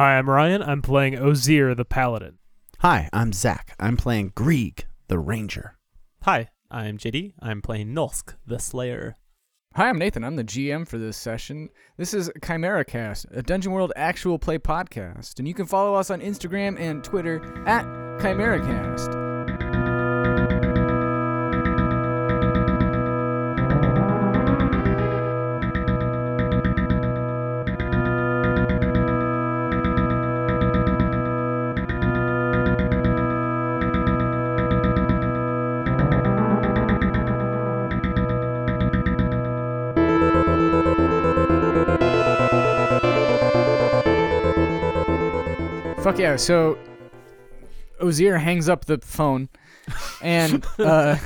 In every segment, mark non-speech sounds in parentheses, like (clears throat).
Hi, I'm Ryan. I'm playing Ozir the Paladin. Hi, I'm Zach. I'm playing Grieg, the Ranger. Hi, I'm JD. I'm playing Nolsk, the Slayer. Hi, I'm Nathan. I'm the GM for this session. This is Chimera Cast, a Dungeon World actual play podcast, and you can follow us on Instagram and Twitter at Chimera yeah! So Ozir hangs up the phone, and (laughs) uh,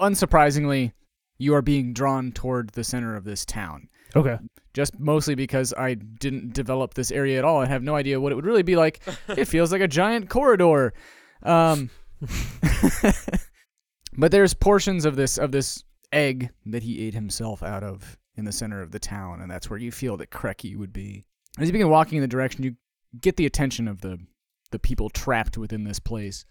unsurprisingly, you are being drawn toward the center of this town. Okay. Just mostly because I didn't develop this area at all. I have no idea what it would really be like. it feels like a giant corridor. Um, (laughs) but there's portions of this of this egg that he ate himself out of in the center of the town, and that's where you feel that Kreki would be. As you begin walking in the direction, you get the attention of the the people trapped within this place,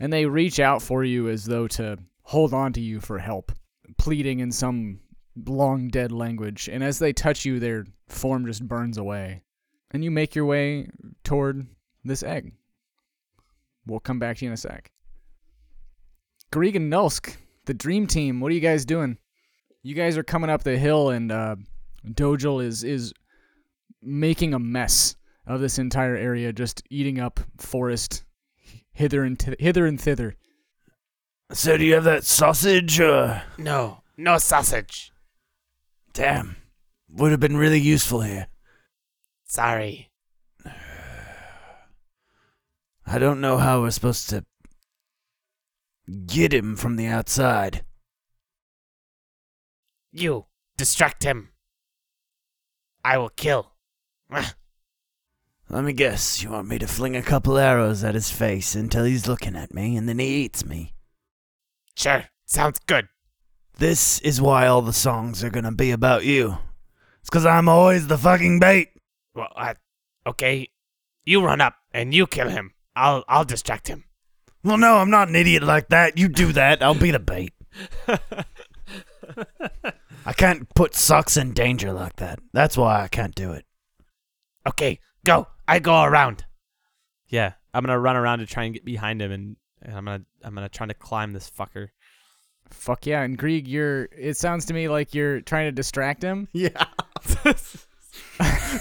and they reach out for you as though to hold on to you for help, pleading in some long dead language. And as they touch you, their form just burns away, and you make your way toward this egg. We'll come back to you in a sec. Grieg and Nulsk, the dream team. What are you guys doing? You guys are coming up the hill, and uh, Dojel is is making a mess of this entire area, just eating up forest hither and t- hither and thither. So, do you have that sausage? Uh, No, no sausage. damn, would have been really useful here. Sorry. I don't know how we're supposed to get him from the outside. You distract him. I will kill. Let me guess, you want me to fling a couple arrows at his face until he's looking at me, and then he eats me. Sure, sounds good. This is why all the songs are gonna be about you. It's 'cause I'm always the fucking bait. Well, I, okay. You run up and you kill him. I'll I'll distract him. Well, no, I'm not an idiot like that. You do that, I'll be the bait. (laughs) I can't put Socks in danger like that. That's why I can't do it. Okay, go. I go around. Yeah, I'm gonna run around to try and get behind him, and, and I'm gonna I'm gonna try to climb this fucker. Fuck yeah! And Grieg, you're. It sounds to me like you're trying to distract him. (laughs) Yeah.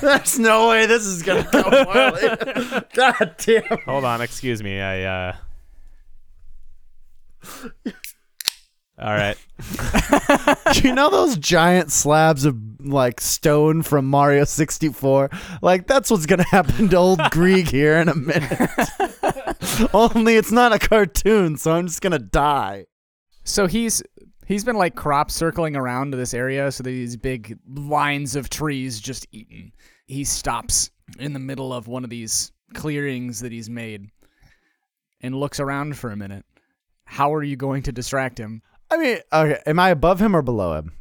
There's no way this is gonna go (laughs) well. God damn. Hold on, excuse me. I uh. All right. (laughs) Do you know those giant slabs of like stone from Mario 64? Like that's what's gonna happen to old Grieg here in a minute. (laughs) Only it's not a cartoon, so I'm just gonna die. So he's he's been like crop circling around this area, so these big lines of trees just eaten. He stops in the middle of one of these clearings that he's made and looks around for a minute. How are you going to distract him? I mean, okay, am I above him or below him?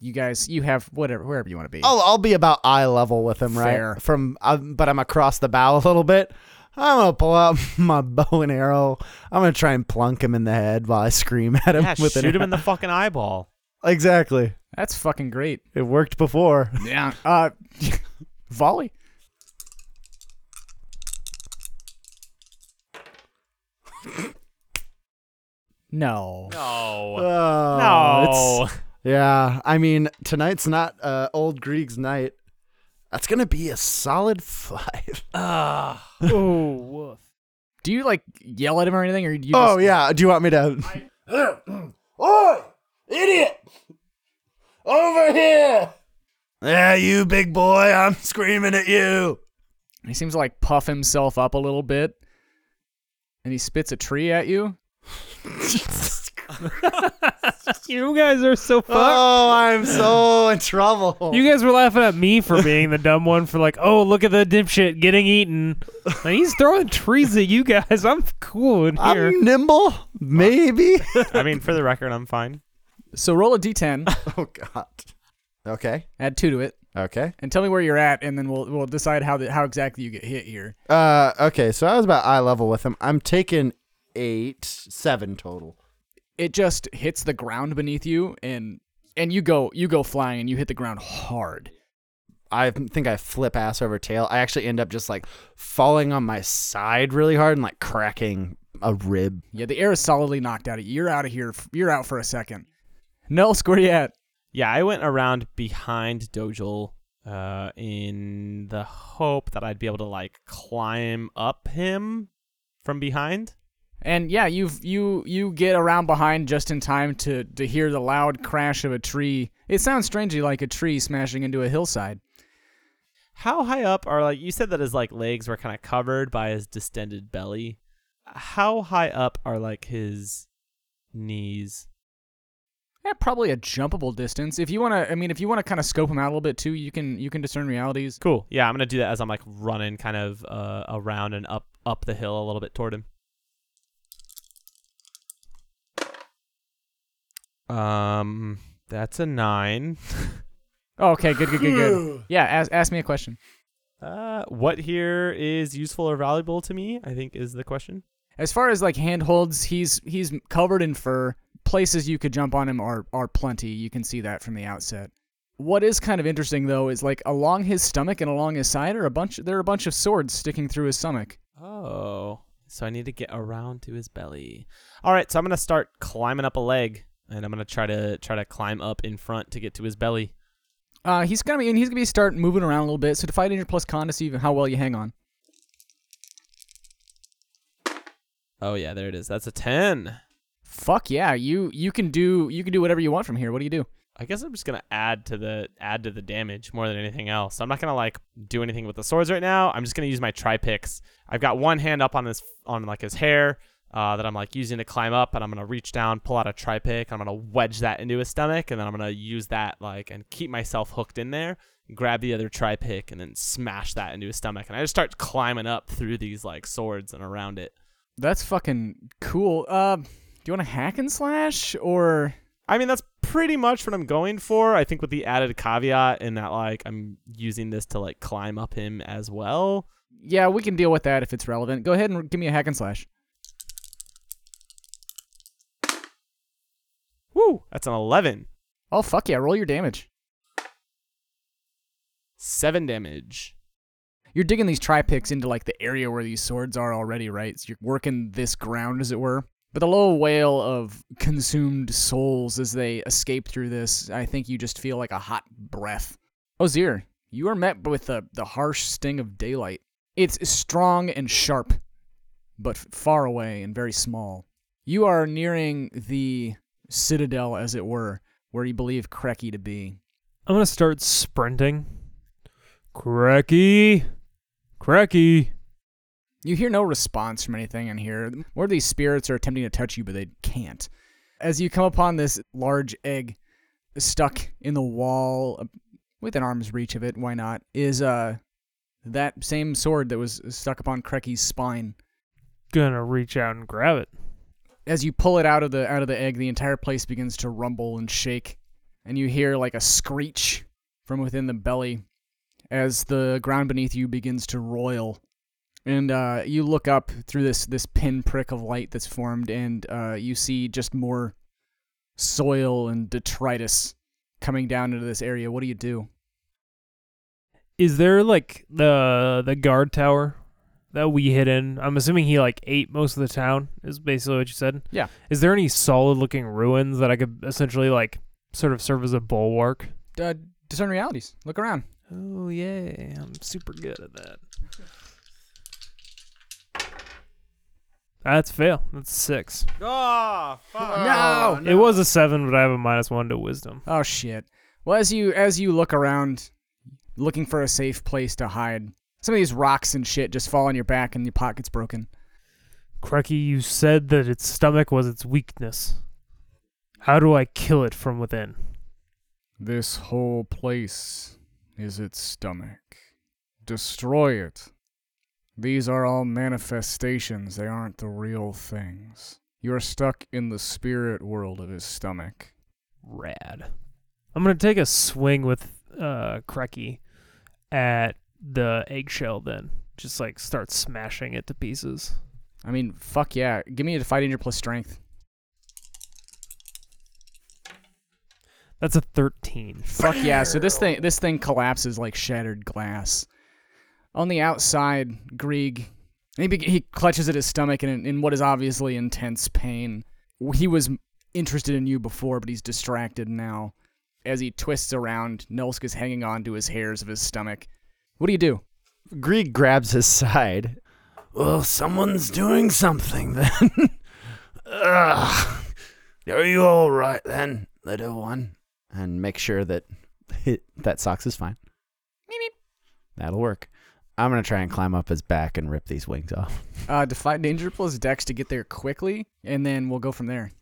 You guys, you have whatever, wherever you want to be. I'll I'll be about eye level with him, right? Fair. From uh, but I'm across the bow a little bit. I'm gonna pull out (laughs) my bow and arrow. I'm gonna try and plunk him in the head while I scream at him Yeah, with shoot an him in the fucking eyeball. exactly. That's fucking great. It worked before. Yeah. (laughs) Uh, (laughs) volley. No. No. Oh, no. it's- Yeah, I mean tonight's not uh, old Grieg's night. That's gonna be a solid (laughs) five. Ah. Oh, woof. Do you like yell at him or anything, or do you? oh just, yeah, do you want me to? (clears throat) Oi, idiot! Over here! Yeah, you big boy, I'm screaming at you. He seems to like puff himself up a little bit, and he spits a tree at you. (laughs) You guys are so (laughs) fucked. Oh, I'm so in trouble. You guys were laughing at me for being the dumb one for like, oh, look at the dipshit getting eaten. And he's throwing trees at you guys. I'm cool in here. I'm nimble, maybe. I mean, for the record, I'm fine. So roll a d10, (laughs) oh God. Okay. add two to it. Okay. and tell me where you're at, and then we'll we'll decide how the, how exactly you get hit here. Uh, okay. So I was about eye level with him. I'm taking eight, seven total. It just hits the ground beneath you, and and you go you go flying, and you hit the ground hard. I think I flip ass over tail. I actually end up just like falling on my side really hard and like cracking a rib. Yeah, the air is solidly knocked out of you. You're out of here. You're out for a second. No, where yet. Yeah, I went around behind Dojul uh, in the hope that I'd be able to like climb up him from behind. And yeah, you you you get around behind just in time to to hear the loud crash of a tree. It sounds strangely like a tree smashing into a hillside. How high up are like you said that his like legs were kind of covered by his distended belly? How high up are like his knees? Yeah, probably a jumpable distance. If you want to, I mean, if you want to kind of scope them out a little bit too, you can you can discern realities. Cool. Yeah, I'm gonna do that as I'm like running kind of uh, around and up up the hill a little bit toward him. Um, that's a nine. Oh, okay, good, good, good, good. Yeah, ask ask me a question. Uh, what here is useful or valuable to me? I think is the question. As far as like handholds, he's he's covered in fur. Places you could jump on him are are plenty. You can see that from the outset. What is kind of interesting though is like along his stomach and along his side are a bunch there are a bunch of swords sticking through his stomach. Oh, so I need to get around to his belly. All right, so I'm gonna start climbing up a leg, and I'm gonna try to try to climb up in front to get to his belly. Uh, he's gonna be and he's gonna be start moving around a little bit. So to fight danger plus con to see how well you hang on. Oh yeah, there it is. That's a ten. Fuck yeah, you you can do you can do whatever you want from here. What do you do? I guess I'm just gonna add to the add to the damage more than anything else. I'm not gonna like do anything with the swords right now. I'm just gonna use my tri picks. I've got one hand up on his on like his hair uh, that I'm like using to climb up, and I'm gonna reach down, pull out a tri pick. I'm gonna wedge that into his stomach, and then I'm gonna use that like and keep myself hooked in there. Grab the other tri pick and then smash that into his stomach, and I just start climbing up through these like swords and around it. That's fucking cool. Uh, do you want a hack and slash or? I mean, that's pretty much what I'm going for. I think with the added caveat in that like I'm using this to like climb up him as well. Yeah, we can deal with that if it's relevant. Go ahead and give me a hack and slash. Woo! That's an 11. Oh fuck yeah! Roll your damage. Seven damage. You're digging these tri picks into like the area where these swords are already, right? So you're working this ground, as it were. But the low wail of consumed souls as they escape through this, I think you just feel like a hot breath. Ozir, you are met with the, the harsh sting of daylight. It's strong and sharp, but far away and very small. You are nearing the citadel, as it were, where you believe Kreki to be. I'm gonna start sprinting. Cracky, cracky. You hear no response from anything in here. More of these spirits are attempting to touch you, but they can't. As you come upon this large egg stuck in the wall, uh, within arm's reach of it, why not, is uh that same sword that was stuck upon Kreki's spine. Gonna reach out and grab it. As you pull it out of the out of the egg, the entire place begins to rumble and shake, and you hear like a screech from within the belly as the ground beneath you begins to roil and uh, you look up through this this pinprick of light that's formed, and uh, you see just more soil and detritus coming down into this area. What do you do? Is there like the the guard tower that we hid in? I'm assuming he like ate most of the town. Is basically what you said. Yeah. Is there any solid looking ruins that I could essentially like sort of serve as a bulwark? Uh, discern realities. Look around. Oh yeah, I'm super good at that. That's fail. That's six. Oh, fuck. No! It was a seven, but I have a minus one to wisdom. Oh shit. Well, as you as you look around, looking for a safe place to hide, some of these rocks and shit just fall on your back, and your pocket's broken. Crucky, you said that its stomach was its weakness. How do I kill it from within? This whole place is its stomach. Destroy it. These are all manifestations, they aren't the real things. You are stuck in the spirit world of his stomach. Rad. I'm gonna take a swing with uh, Cracky at the eggshell. Then just like start smashing it to pieces. I mean, fuck yeah. Give me a fight danger plus strength. That's a thirteen. Fuck yeah. So this thing this thing collapses like shattered glass. On the outside, Grieg he, be- he clutches at his stomach in, in what is obviously intense pain. He was interested in you before, but he's distracted now. As he twists around, Nulsk is hanging on to his hairs of his stomach. What do you do? Grieg grabs his side. Well, someone's doing something (laughs) then. Ugh. Are you all right then, little one? And make sure that (laughs) that socks is fine. That'll work. I'm gonna try and climb up his back and rip these wings off. Uh, defy danger plus dex to get there quickly, and then we'll go from there.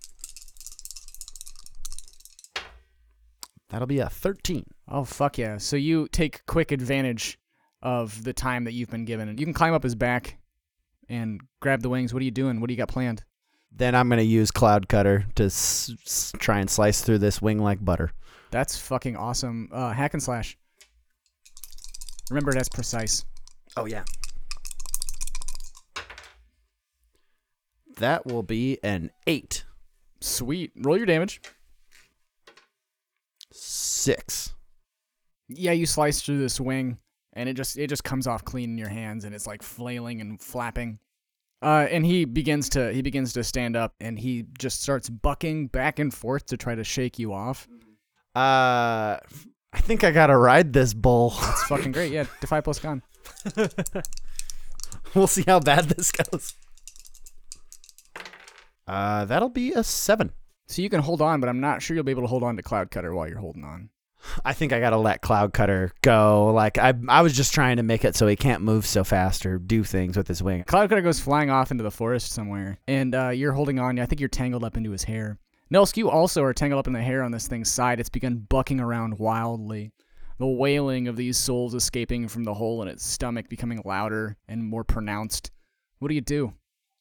That'll be a 13. Oh fuck yeah! So you take quick advantage of the time that you've been given. You can climb up his back and grab the wings. What are you doing? What do you got planned? Then I'm gonna use Cloud Cutter to s- s- try and slice through this wing like butter. That's fucking awesome. Uh, hack and slash. Remember, that's precise. Oh yeah. That will be an eight. Sweet. Roll your damage. Six. Yeah, you slice through this wing, and it just it just comes off clean in your hands, and it's like flailing and flapping. Uh, and he begins to he begins to stand up, and he just starts bucking back and forth to try to shake you off. Uh, I think I gotta ride this bull. It's fucking great. Yeah, (laughs) defy plus con. we'll see how bad this goes. Uh, that'll be a seven. So you can hold on, but I'm not sure you'll be able to hold on to Cloud Cutter while you're holding on. I think I gotta let Cloud Cutter go. Like I, I was just trying to make it so he can't move so fast or do things with his wing. Cloud Cutter goes flying off into the forest somewhere, and uh, you're holding on. I think you're tangled up into his hair. Nelsk, you also are tangled up in the hair on this thing's side. It's begun bucking around wildly. The wailing of these souls escaping from the hole in its stomach becoming louder and more pronounced. What do you do?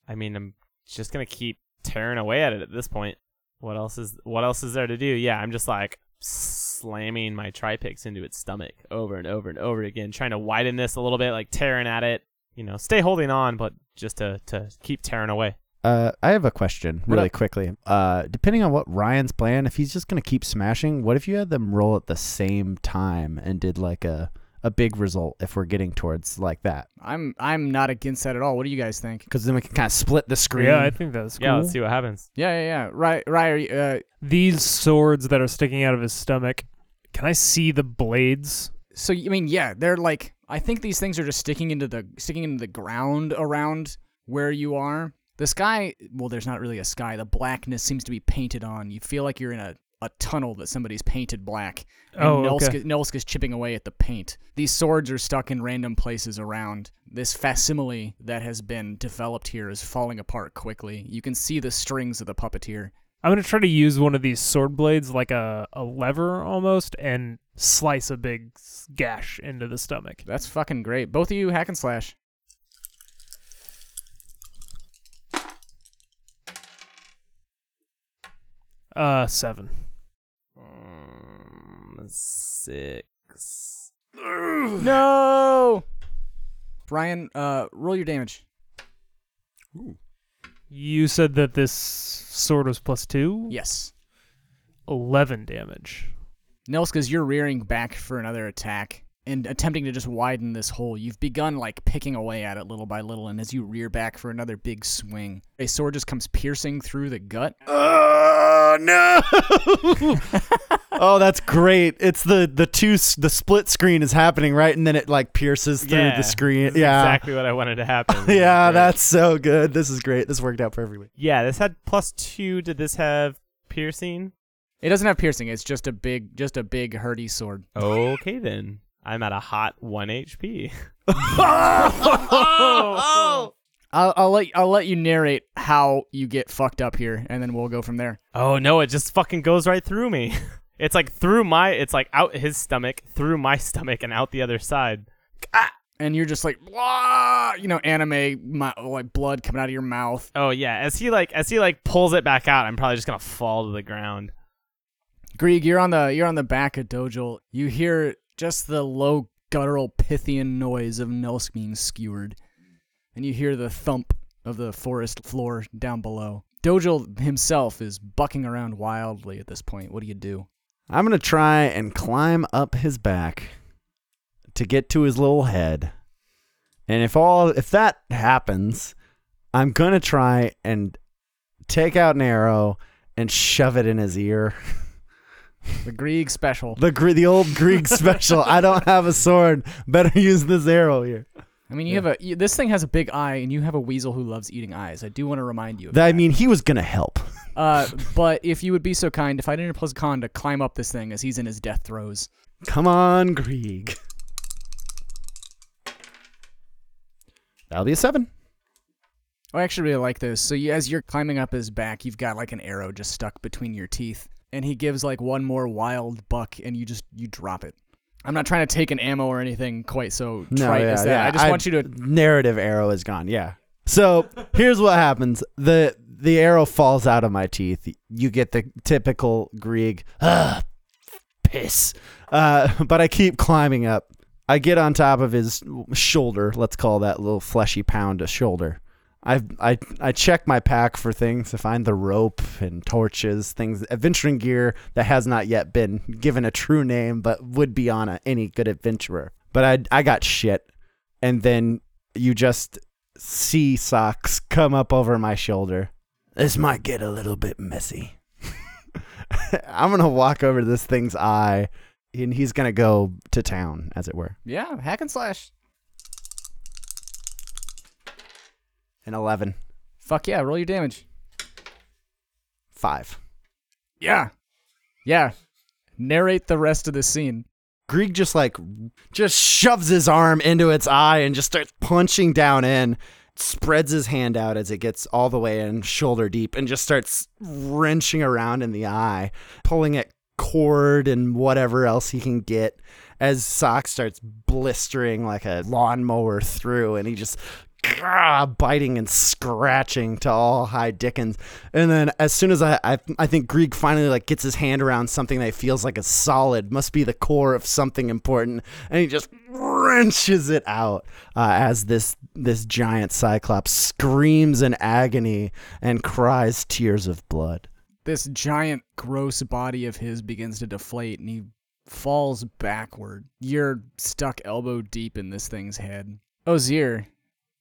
I mean, I'm just gonna keep tearing away at it at this point. What else is what else is there to do? Yeah, I'm just like slamming my tripix into its stomach over and over and over again, trying to widen this a little bit, like tearing at it. You know, stay holding on, but just to to keep tearing away. Uh, I have a question What really up? quickly. Uh, depending on what Ryan's plan, if he's just gonna keep smashing, what if you had them roll at the same time and did like a a big result if we're getting towards like that? I'm I'm not against that at all. What do you guys think? Because then we can kind of split the screen. Yeah, I think that's cool. Yeah, let's see what happens. Yeah, yeah, yeah. Right, right. Uh, These swords that are sticking out of his stomach. Can I see the blades? so I mean, yeah, they're like I think these things are just sticking into the sticking into the ground around where you are. The sky, well, there's not really a sky. The blackness seems to be painted on. You feel like you're in a, a tunnel that somebody's painted black. And Oh, Nelsk, okay. Nelsk is chipping away at the paint. These swords are stuck in random places around. This facsimile that has been developed here is falling apart quickly. You can see the strings of the puppeteer. I'm gonna try to use one of these sword blades like a, a lever almost and slice a big gash into the stomach. That's fucking great. Both of you hack and slash. Uh, seven. Six. No. (sighs) Ryan, uh, roll your damage. You said that this sword was plus two. Yes. Eleven damage. Nelska's, you're rearing back for another attack and attempting to just widen this hole. You've begun like picking away at it little by little, and as you rear back for another big swing, a sword just comes piercing through the gut. Oh no! (laughs) (laughs) oh, that's great. It's the the two the split screen is happening right, and then it like pierces through Yeah, the screen. Yeah, exactly what I wanted to happen. (laughs) yeah, Great. that's so good. This is great. This worked out perfectly. yeah. This had plus two. Did this have piercing? It doesn't have piercing. It's just a big, just a big hurdy sword. Okay then. I'm at a hot one HP. oh, (laughs) I'll, I'll let I'll let you narrate how you get fucked up here, and then we'll go from there. Oh no! It just fucking goes right through me. (laughs) It's like through my. It's like out his stomach, through my (laughs) stomach, and out the other side. Ah! And you're just like, you know, anime, my, like blood coming out of your mouth. Oh yeah. As he like as he like pulls it back out, I'm probably just gonna fall to the ground. Grieg, you're on the you're on the back of Dojel. You hear just the low guttural Pythian noise of Nelsk being skewered. And you hear the thump of the forest floor down below. Dojil himself is bucking around wildly at this point. What do you do? I'm gonna try and climb up his back to get to his little head. And if all if that happens, I'm gonna try and take out an arrow and shove it in his ear. (laughs) The Grieg special. The the old Grieg special. I don't have a sword. Better use this arrow here. I mean, you have a you, this thing has a big eye, and you have a weasel who loves eating eyes. I do want to remind you of That, I mean, he was gonna help. (laughs) Uh, but if you would be so kind, if I didn't plus con to climb up this thing as he's in his death throes. Come on, Grieg. That'll be a seven. Oh, I actually really like this. So you, as you're climbing up his back, you've got like an arrow just stuck between your teeth, and he gives like one more wild buck, and you just you drop it. I'm not trying to take an ammo or anything quite so No, trite yeah, as that. yeah. I just want you to. narrative arrow is gone. Yeah. So here's what happens: the the arrow falls out of my teeth. You get the typical Grieg, ah, piss. Uh, (laughs) but I keep climbing up. I get on top of his shoulder. Let's call that little fleshy pound a shoulder. I I I check my pack for things to find the rope and torches, things adventuring gear that has not yet been given a true name, but would be on a, any good adventurer. But I I got shit, and then you just see socks come up over my shoulder. This might get a little bit messy. (laughs) I'm gonna walk over to this thing's eye, and he's gonna go to town, as it were. Yeah, hack and slash. An eleven, Fuck yeah, roll your damage. five. Yeah, yeah. Narrate the rest of the scene. Grieg just like just shoves his arm into its eye and just starts punching down in, spreads his hand out as it gets all the way in shoulder deep and just starts wrenching around in the eye, pulling at cord and whatever else he can get as Sock starts blistering like a lawnmower through and he just biting and scratching to all high dickens and then as soon as I, I i think grieg finally like gets his hand around something that feels like a solid must be the core of something important and he just wrenches it out uh, as this this giant cyclops screams in agony and cries tears of blood This giant, gross body of his begins to deflate, and he falls backward. You're stuck elbow deep in this thing's head. Ozir,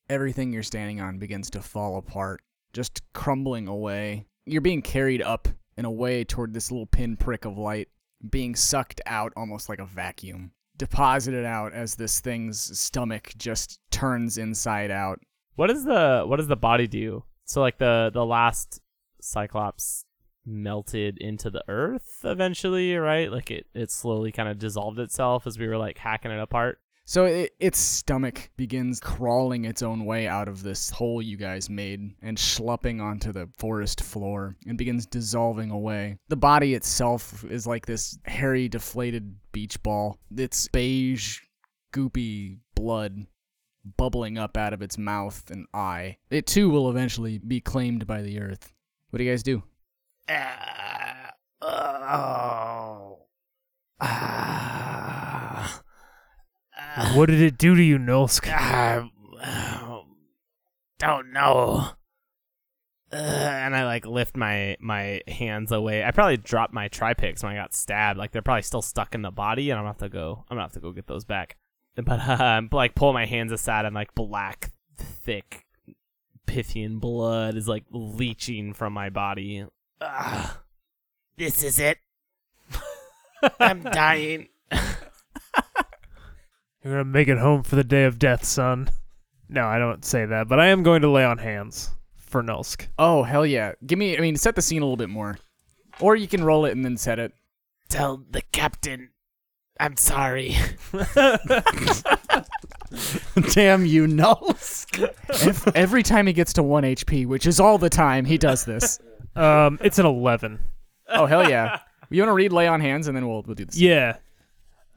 everything you're standing on begins to fall apart, just crumbling away. You're being carried up and away toward this little pinprick of light, being sucked out almost like a vacuum. Deposited out as this thing's stomach just turns inside out. What does the what does the body do? So like the the last Cyclops melted into the earth eventually, right? Like it it slowly kind of dissolved itself as we were like hacking it apart. So it, its stomach begins crawling its own way out of this hole you guys made and schlupping onto the forest floor and begins dissolving away. The body itself is like this hairy, deflated beach ball. It's beige, goopy blood bubbling up out of its mouth and eye. It too will eventually be claimed by the earth. What do you guys do? Uh, oh. Ah. What did it do to you, Nulsk? I (sighs) don't know. Uh, and I like lift my my hands away. I probably dropped my tripix when I got stabbed. Like they're probably still stuck in the body, and I'm gonna have to go. I'm gonna have to go get those back. But uh, (laughs) I'm like pull my hands aside, and like black, thick, Pythian blood is like leaching from my body. Ah, this is it. (laughs) I'm dying. (laughs) You're gonna make it home for the day of death, son. No, I don't say that, but I am going to lay on hands for Nulsk. Oh, hell yeah. Give me, I mean, set the scene a little bit more. Or you can roll it and then set it. Tell the captain I'm sorry. (laughs) damn you nulls Ev- Every time he gets to 1 HP, which is all the time, he does this. Um, it's an eleven. Oh, hell yeah. You want to read Lay on Hands, and then we'll, we'll do this. Yeah.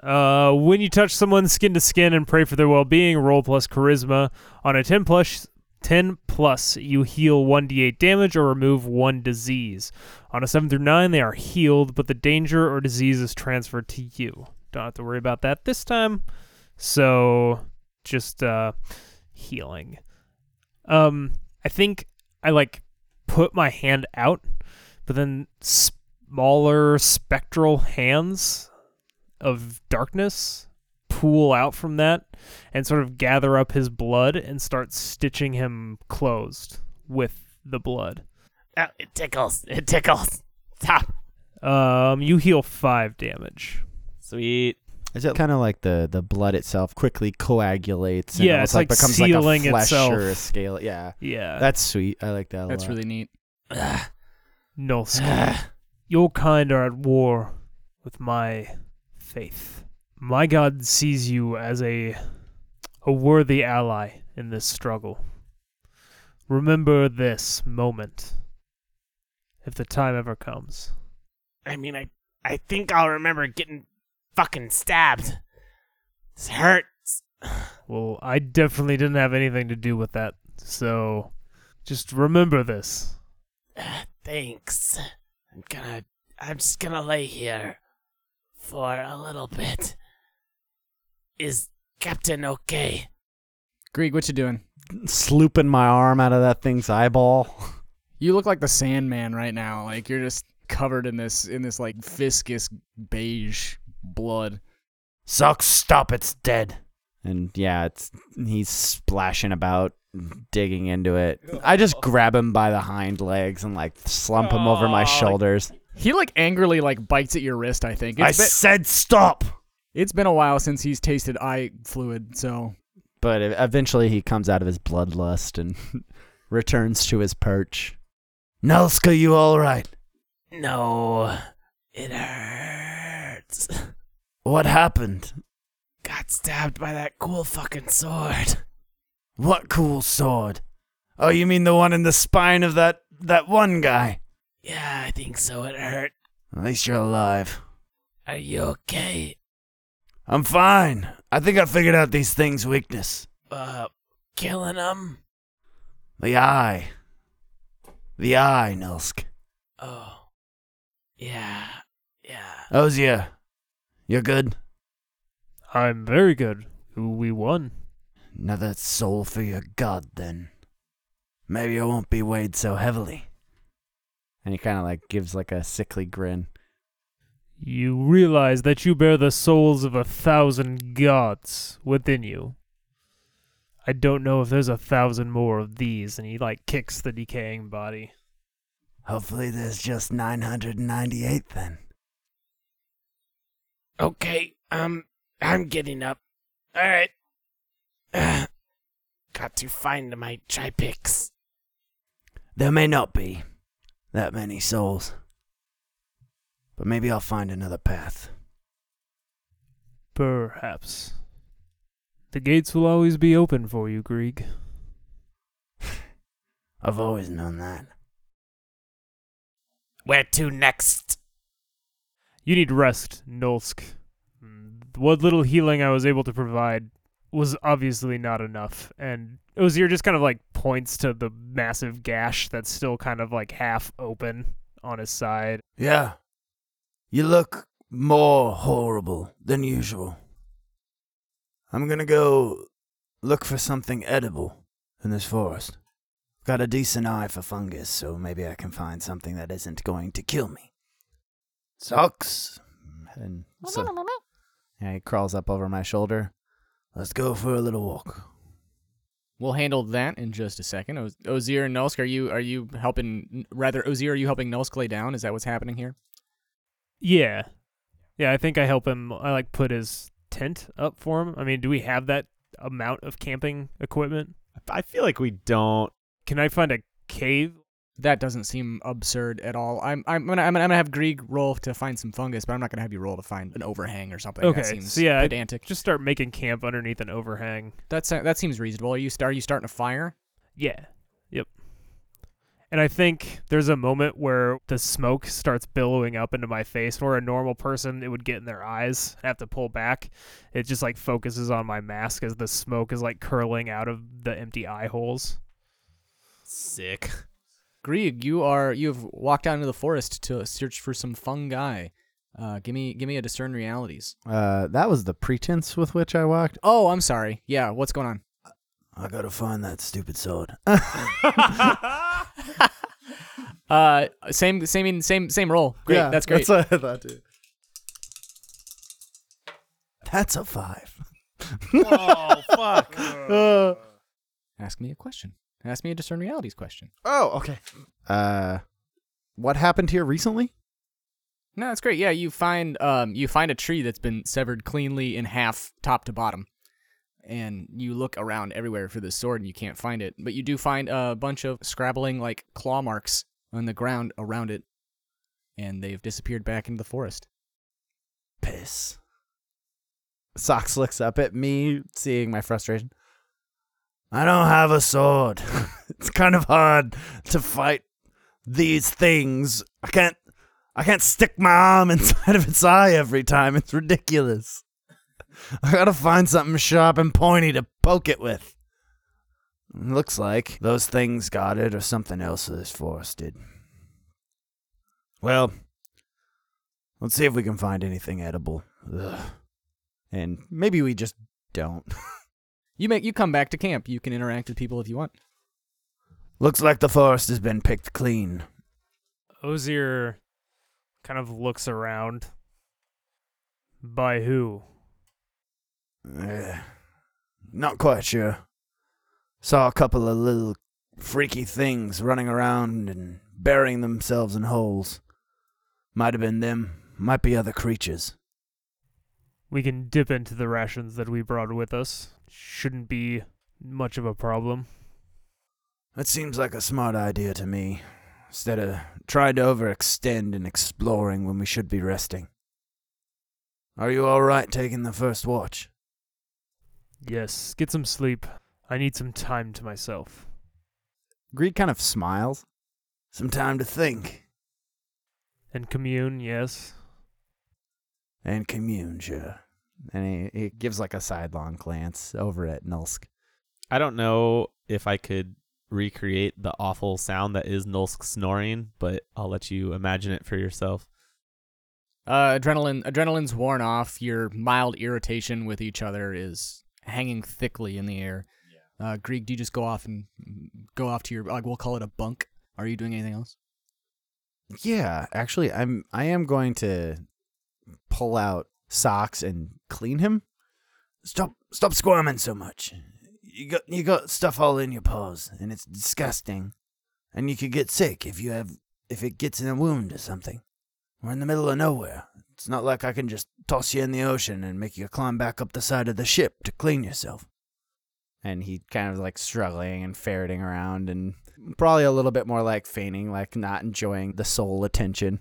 Uh, when you touch someone skin to skin and pray for their well-being, roll plus charisma. On a 10 plus, 10 plus, you heal 1d8 damage or remove one disease. On a 7 through 9, they are healed, but the danger or disease is transferred to you. don't have to worry about that this time. So just uh healing. Um I think I like put my hand out, but then smaller spectral hands of darkness pool out from that and sort of gather up his blood and start stitching him closed with the blood. Oh, it tickles. It tickles. Stop. Um, you heal five damage. Sweet. Is it kind of like the the blood itself quickly coagulates? And Yeah, it's like becomes sealing like a flesh itself. or a scale. Yeah, Yeah, that's sweet. I like that. A That's lot. really neat. Ugh. (sighs) Nolsky. Your kind are at war with my faith. My God sees you as a a worthy ally in this struggle. Remember this moment if the time ever comes. I mean, I, I think I'll remember getting fucking stabbed. This hurts. Well, I definitely didn't have anything to do with that. So just remember this. Ugh, (sighs) Thanks. I'm gonna. I'm just gonna lay here for a little bit. Is Captain okay? Grieg, what you doing? Slooping my arm out of that thing's eyeball. You look like the Sandman right now. Like you're just covered in this in this like viscous beige blood. Socks. Stop. It's dead. And yeah, it's he's splashing about, digging into it. I just grab him by the hind legs and like slump him over my shoulders. He like angrily like bites at your wrist. I think I been, said stop. it's been a while since he's tasted eye fluid. So But eventually he comes out of his bloodlust and (laughs) returns to his perch. Nelska, you all right? No, it hurts. What happened? Got stabbed by that cool fucking sword. What cool sword? Oh, you mean the one in the spine of that that one guy? Yeah, I think so. It hurt. At least you're alive. Are you okay? I'm fine. I think I figured out these things' weakness. Uh, killing them? The eye. The eye, Nilsk. Oh, yeah, yeah. Ozia, you're good. I'm very good. We won. Another soul for your god, then. Maybe I won't be weighed so heavily. And he kind of like gives like a sickly grin. You realize that you bear the souls of a thousand gods within you. I don't know if there's a thousand more of these, and he like kicks the decaying body. Hopefully, there's just 998 then. Okay, um, I'm getting up. All right. Ugh. (sighs) Got to find my tripix. There may not be that many souls. But maybe I'll find another path. Perhaps. The gates will always be open for you, Grieg. (laughs) I've always known that. Where to next? You need rest, Nolsk. What little healing I was able to provide was obviously not enough, and Ozir just kind of like points to the massive gash that's still kind of like half open on his side. Yeah. You look more horrible than usual. I'm gonna go look for something edible in this forest. Got a decent eye for fungus, so maybe I can find something that isn't going to kill me. Socks. And so, (laughs) yeah, he crawls up over my shoulder. Let's go for a little walk. we'll handle that in just a second. Oz- Ozir and Nulsk, are you are you helping? Rather, Ozir, are you helping Nulsk lay down? Is that what's happening here? Yeah. Yeah, I think I help him. I like put his tent up for him. I mean, do we have that amount of camping equipment? I feel like we don't. Can I find a cave? That doesn't seem absurd at all. I'm I'm gonna I'm gonna, I'm gonna have Grieg roll to find some fungus, but I'm not gonna have you roll to find an overhang or something. Okay, that seems so yeah, pedantic. Just start making camp underneath an overhang. That's that seems reasonable. Are you start are you starting a fire? Yeah. Yep. And I think there's a moment where the smoke starts billowing up into my face where a normal person it would get in their eyes and have to pull back. It just like focuses on my mask as the smoke is like curling out of the empty eye holes. Sick. Grieg, you are you have walked out into the forest to search for some fungi. Uh, give me give me a discern realities. Uh, that was the pretense with which I walked. Oh, I'm sorry. Yeah, what's going on? I gotta find that stupid sword. (laughs) (laughs) Uh, same same same same roll. Great, Yeah, that's great. That's what I thought too. That's a five. oh fuck! (laughs) Uh, Ask me a question. Ask me a discern realities question. oh, okay. Uh, what happened here recently? No, that's great. Yeah, you find um you find a tree that's been severed cleanly in half, top to bottom, and you look around everywhere for this sword and you can't find it. But you do find a bunch of scrabbling like claw marks on the ground around it, and they've disappeared back into the forest. Piss. Socks looks up at me, seeing my frustration. I don't have a sword. (laughs) it's kind of hard to fight these things. I can't I can't stick my arm (laughs) inside of its eye every time. It's ridiculous. I gotta find something sharp and pointy to poke it with. Looks like those things got it or something else this forest did. Well, let's see if we can find anything edible. Ugh. And maybe we just don't. (laughs) You make you come back to camp. You can interact with people if you want. Looks like the forest has been picked clean. Osier kind of looks around. By who? Eh, not quite sure. Saw a couple of little freaky things running around and burying themselves in holes. Might have been them, might be other creatures. We can dip into the rations that we brought with us. Shouldn't be much of a problem. That seems like a smart idea to me. Instead of trying to overextend and exploring when we should be resting. Are you alright taking the first watch? Yes, get some sleep. I need some time to myself. Grieg kind of smiles. Some time to think And commune, yes. and commune, sure. And he, he gives like a sidelong glance over at Nulsk. I don't know if I could recreate the awful sound that is Nulsk snoring, but I'll let you imagine it for yourself. Uh, adrenaline adrenaline's worn off. Your mild irritation with each other is hanging thickly in the air. Uh, Grieg, do you just go off and go off to your like we'll call it a bunk? Are you doing anything else? Yeah, actually, I'm. I am going to pull out socks and clean him. Stop! Stop squirming so much. You got you got stuff all in your paws, and it's disgusting. And you could get sick if you have if it gets in a wound or something. We're in the middle of nowhere. It's not like I can just toss you in the ocean and make you climb back up the side of the ship to clean yourself. And he kind of like struggling and ferreting around and probably a little bit more like feigning, like not enjoying the soul attention.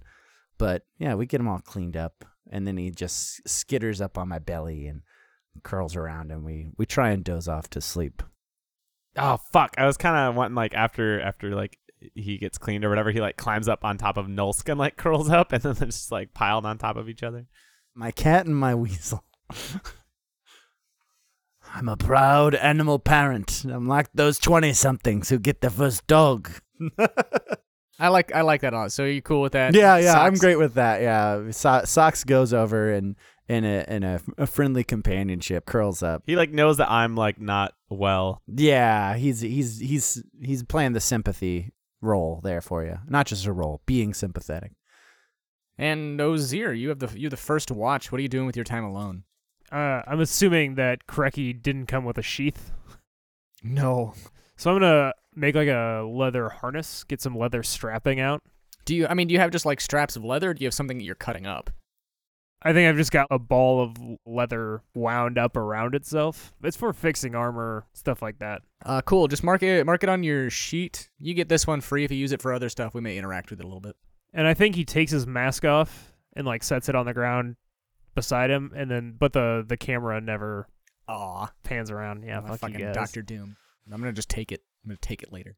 But yeah, we get him all cleaned up, and then he just skitters up on my belly and curls around, and we we try and doze off to sleep. Oh fuck! I was kind of wanting like after after like he gets cleaned or whatever, he like climbs up on top of Nulsk and like (laughs) curls up, and then they're just like piled on top of each other. My cat and my weasel. (laughs) I'm a proud animal parent. I'm like those twenty somethings who get their first dog. (laughs) I like I like that a lot. So you're cool with that? Yeah, yeah, I'm great with that. Yeah, so- Socks goes over and in a in a, a friendly companionship curls up. He like knows that I'm like not well. Yeah, he's he's he's he's playing the sympathy role there for you, not just a role, being sympathetic. And Ozir, you have the you're the first to watch. What are you doing with your time alone? Uh, I'm assuming that Kreki didn't come with a sheath. No. So I'm gonna make like a leather harness, get some leather strapping out. Do you? I mean, do you have just like straps of leather? Or do you have something that you're cutting up? I think I've just got a ball of leather wound up around itself. It's for fixing armor, stuff like that. Uh, cool. Just mark it mark it on your sheet. You get this one free if you use it for other stuff. We may interact with it a little bit. And I think he takes his mask off and like sets it on the ground beside him, and then but the the camera never Aw, pans around. Yeah, fuck you fucking guys. Doctor Doom. I'm gonna just take it. I'm gonna take it later.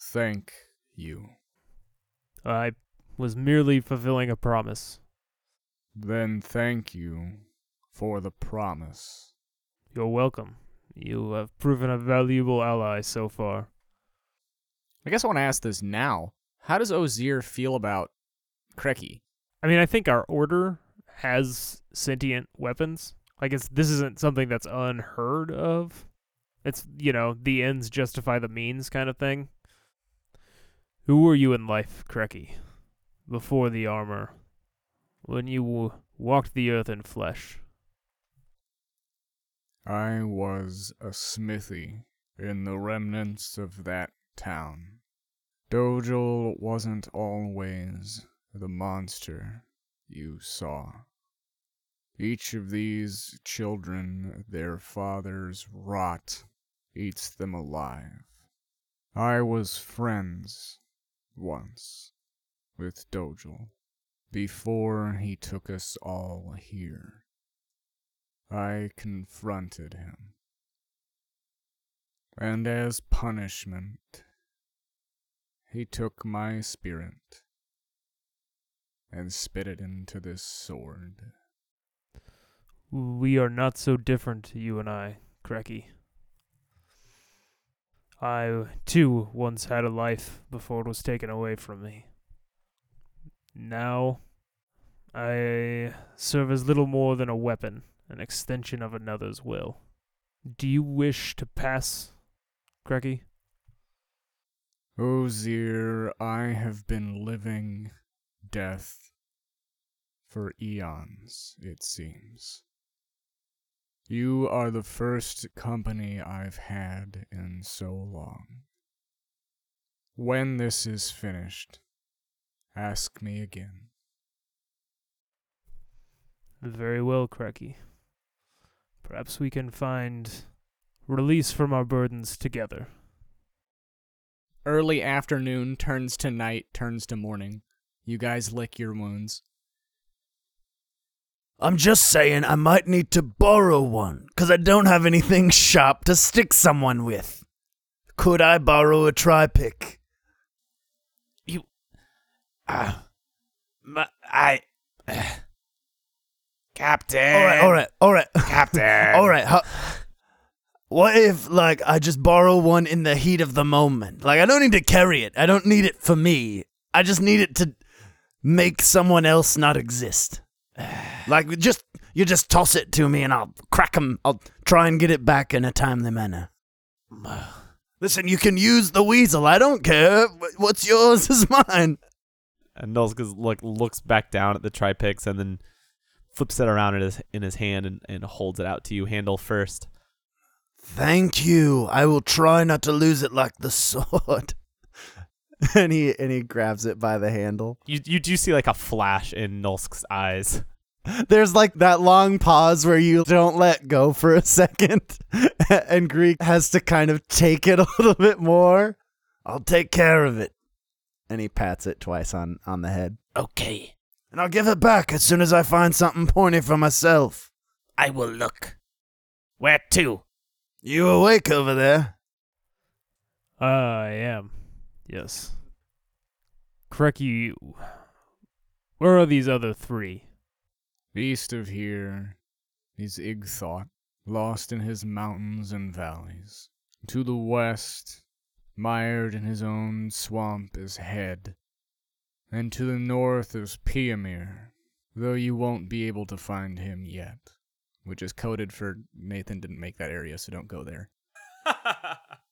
Thank you. I was merely fulfilling a promise. Then thank you for the promise. You're welcome. You have proven a valuable ally so far. I guess I want to ask this now. How does Ozir feel about Kreki? I mean, I think our order has sentient weapons. Like it's this isn't something that's unheard of. It's you know the ends justify the means kind of thing. Who were you in life, Kreki? Before the armor, when you w- walked the earth in flesh. I was a smithy in the remnants of that town. Dojel wasn't always the monster you saw. Each of these children, their father's rot eats them alive. I was friends once with Dojel before he took us all here. I confronted him. And as punishment, he took my spirit and spit it into this sword. We are not so different, you and I, Kreki. I, too, once had a life before it was taken away from me. Now, I serve as little more than a weapon, an extension of another's will. Do you wish to pass, Kreki? Ozir, I have been living death for eons, it seems. You are the first company I've had in so long. When this is finished, ask me again. Very well, Kreki. Perhaps we can find release from our burdens together. Early afternoon turns to night, turns to morning. You guys lick your wounds. I'm just saying I might need to borrow one, 'cause I don't have anything (laughs) sharp to stick someone with. Could I borrow a tri-pick? Uh, my, I. (sighs) Captain. All right, all right, all right. Captain. (laughs) all right. How, what if, like, I just borrow one in the heat of the moment? Like, I don't need to carry it. I don't need it for me. I just need it to make someone else not exist. Like, just you just toss it to me, and I'll crack 'em. I'll try and get it back in a timely manner. (sighs) Listen, you can use the weasel. I don't care. What's yours is mine. And Nulskus look looks back down at the tripix and then flips it around in his in his hand and, and holds it out to you, handle first. Thank you. I will try not to lose it like the (laughs) sword. (laughs) and he and he grabs it by the handle. You you do see like a flash in Nulsk's eyes. (laughs) There's like that long pause where you don't let go for a second, (laughs) and Grieg has to kind of take it a little bit more. I'll take care of it. And he pats it twice on on the head. Okay. And I'll give it back as soon as I find something pointy for myself. I will look. Where to? You awake over there? Uh, I am. Yes. Kreki, where are these other three? East of here is Igthot, lost in his mountains and valleys. To the west, mired in his own swamp is Head. And to the north is Piamir, though you won't be able to find him yet. Which is coded for Nathan didn't make that area, so don't go there. (laughs)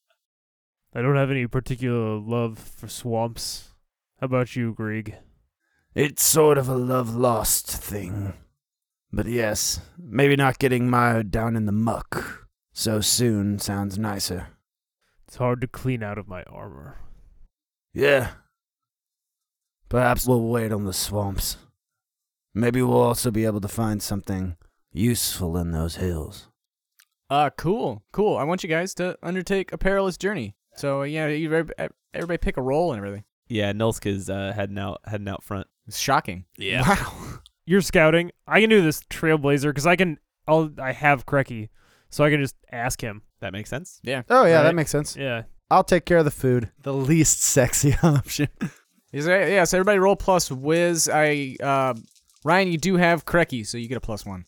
I don't have any particular love for swamps. How about you, Grieg? It's sort of a love lost thing. But yes, maybe not getting mired down in the muck so soon sounds nicer. It's hard to clean out of my armor. Yeah. Perhaps we'll wait on the swamps. Maybe we'll also be able to find something useful in those hills. Uh, cool, cool. I want you guys to undertake a perilous journey. So yeah, you everybody, everybody pick a role and everything. Yeah, Nulsk is uh, heading out heading out front. It's shocking. Yeah. Wow. (laughs) You're scouting. I can do this trailblazer because I can. I'll. I have Kreki, so I can just ask him. That makes sense. Yeah. Oh yeah, Right. that makes sense. Yeah. I'll take care of the food. The least sexy (laughs) option. Is there, yeah, so everybody roll plus whiz. I uh Ryan, you do have Kreki, so you get a plus one.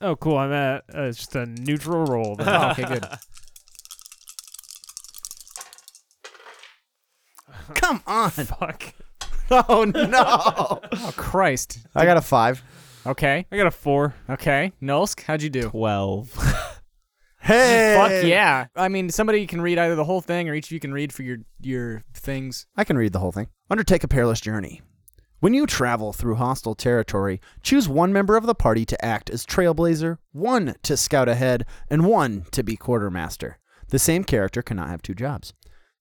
Oh, cool. I'm at. Uh, it's just a neutral roll. Oh, okay, good. (laughs) (laughs) Come on. Fuck. (laughs) Oh no! (laughs) Oh Christ. I got a five. Okay. I got a four. Okay. Nulsk, how'd you do? Twelve. Hey! Fuck yeah. I mean, somebody can read either the whole thing or each of you can read for your your things. I can read the whole thing. Undertake a perilous journey. When you travel through hostile territory, choose one member of the party to act as trailblazer, one to scout ahead, and one to be quartermaster. The same character cannot have two jobs.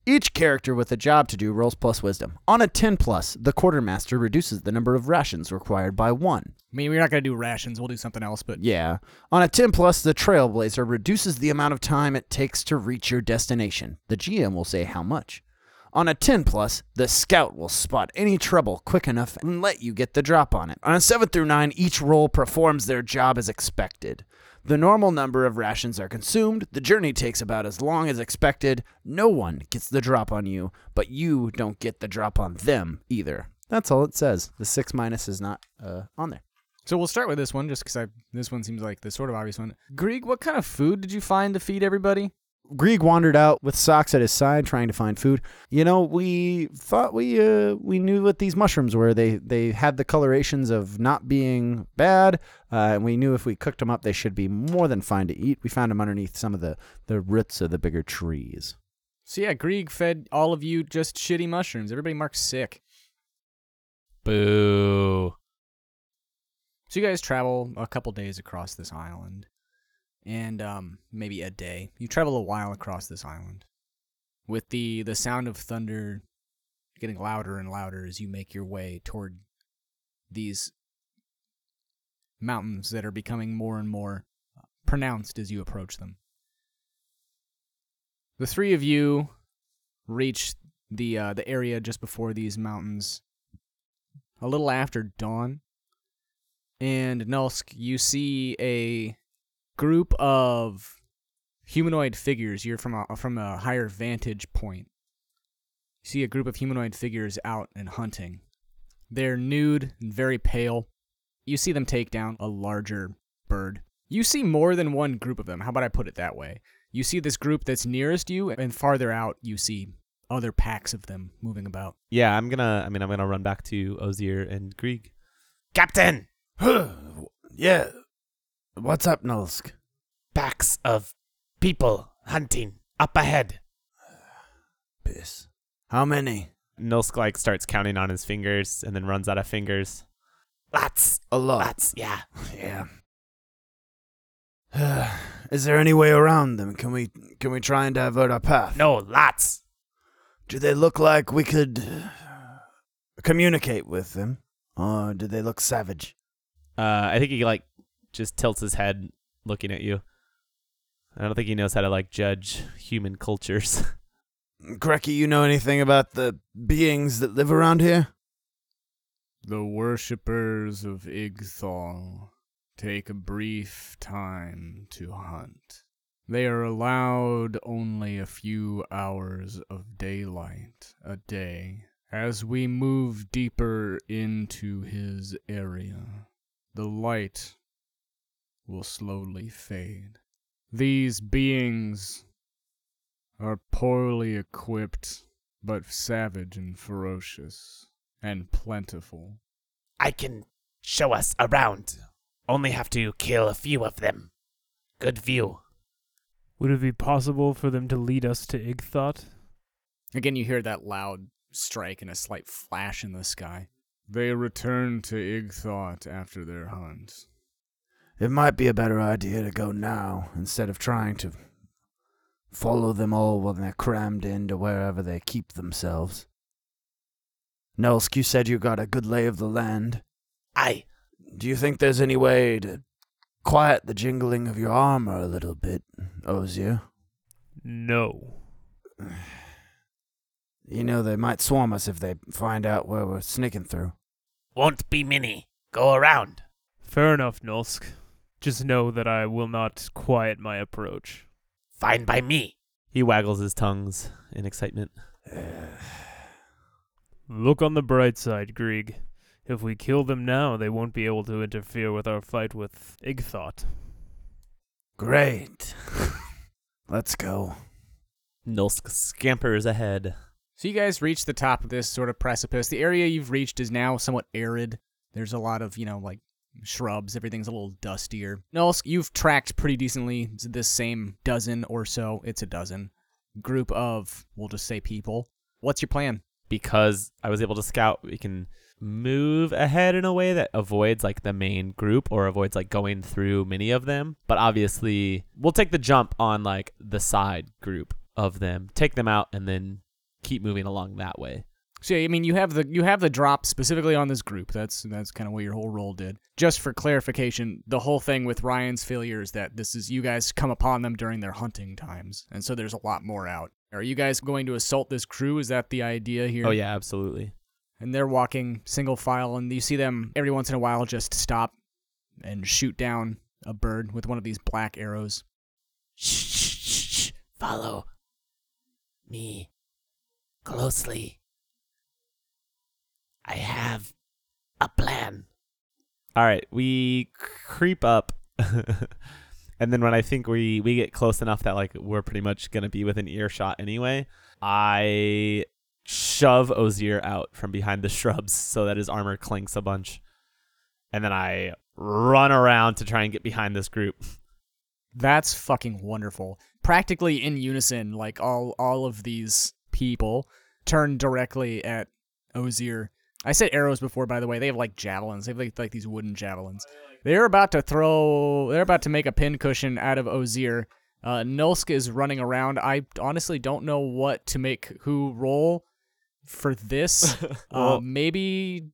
Each character with a job to do rolls plus wisdom. On a 10 plus, the quartermaster reduces the number of rations required by one. I mean, we're not gonna do rations. We'll do something else. But Yeah. On a 10 plus, the trailblazer reduces the amount of time it takes to reach your destination. The GM will say how much. On a 10 plus, the scout will spot any trouble quick enough and let you get the drop on it. On a 7 through 9, each role performs their job as expected. The normal number of rations are consumed, the journey takes about as long as expected, no one gets the drop on you, but you don't get the drop on them either. That's all it says. The 6 minus is not uh, on there. so we'll start with this one, just because this one seems like the sort of obvious one. Greg, what kind of food did you find to feed everybody? Grieg wandered out with Socks at his side, trying to find food. You know, we thought we uh, we knew what these mushrooms were. They they had the colorations of not being bad, uh, and we knew if we cooked them up, they should be more than fine to eat. We found them underneath some of the the roots of the bigger trees. So yeah, Grieg fed all of you just shitty mushrooms. Everybody marked sick. Boo. So you guys travel a couple days across this island, and um, maybe a day. You travel a while across this island, with the the sound of thunder getting louder and louder as you make your way toward these mountains that are becoming more and more pronounced as you approach them. The three of you reach the uh, the area just before these mountains a little after dawn and Nulsk, you see a group of humanoid figures. You're from a from a higher vantage point. You see a group of humanoid figures out and hunting. They're nude and very pale. You see them take down a larger bird. You see more than one group of them. How about I put it that way? You see this group that's nearest you, and farther out, you see other packs of them moving about. Yeah, I'm gonna. I mean, I'm gonna run back to Ozier and Grieg. Captain, (sighs) yeah. What's up, Nulsk? packs of people hunting up ahead. (sighs) Piss. How many? Nulsk like starts counting on his fingers and then runs out of fingers. Lots, A lot. lots, yeah. (sighs) Yeah. (sighs) Is there any way around them? Can we can we try and divert our path? No, lots. Do they look like we could communicate with them, or do they look savage? Uh, I think he like just tilts his head, looking at you. I don't think he knows how to like judge human cultures. (laughs) Kreki, you know anything about the beings that live around here? The worshippers of Igthal take a brief time to hunt. They are allowed only a few hours of daylight a day. As we move deeper into his area, the light will slowly fade. These beings are poorly equipped, but savage and ferocious, and plentiful. I can show us around. Only have to kill a few of them. Good view. Would it be possible for them to lead us to Igthot? Again, you hear that loud strike and a slight flash in the sky. They return to Igthot after their hunt. It might be a better idea to go now instead of trying to follow them all when they're crammed into wherever they keep themselves. Nulsk, you said you got a good lay of the land. I, Do you think there's any way to quiet the jingling of your armor a little bit, Ozier? No. (sighs) You know they might swarm us if they find out where we're sneaking through. won't be many. Go around. Fair enough, Nulsk. Just know that I will not quiet my approach. Fine by me. he waggles his tongues in excitement. (sighs) Look on the bright side, Grieg. If we kill them now, they won't be able to interfere with our fight with Igthot. Great. (laughs) Let's go. Nulsk scampers ahead. So you guys reach the top of this sort of precipice. The area you've reached is now somewhat arid. There's a lot of, you know, like shrubs. Everything's a little dustier. Nulsk, you've tracked pretty decently this same dozen or so. It's a dozen group of, we'll just say people. What's your plan? because I was able to scout, we can move ahead in a way that avoids like the main group or avoids like going through many of them. But obviously, we'll take the jump on like the side group of them, take them out, and then keep moving along that way. So yeah, I mean, you have the you have the drop specifically on this group. That's that's kind of what your whole role did. Just for clarification, the whole thing with Ryan's failure is that this is you guys come upon them during their hunting times, and so there's a lot more out. Are you guys going to assault this crew? Is that the idea here? Oh yeah, absolutely. And they're walking single file, and you see them every once in a while just stop and shoot down a bird with one of these black arrows. Shh, shh, shh, shh. Follow me closely. I have a plan. All right, we creep up, (laughs) and then when I think we we get close enough that like we're pretty much gonna be within earshot anyway, I shove Ozier out from behind the shrubs so that his armor clinks a bunch, and then I run around to try and get behind this group. That's fucking wonderful. Practically in unison, like all all of these people turn directly at Ozier. I said arrows before, by the way. They have like javelins. They have like, like these wooden javelins. They're about to throw. They're about to make a pincushion out of Ozir. Uh, Nulsk is running around. I honestly don't know what to make who roll for this. (laughs) uh, maybe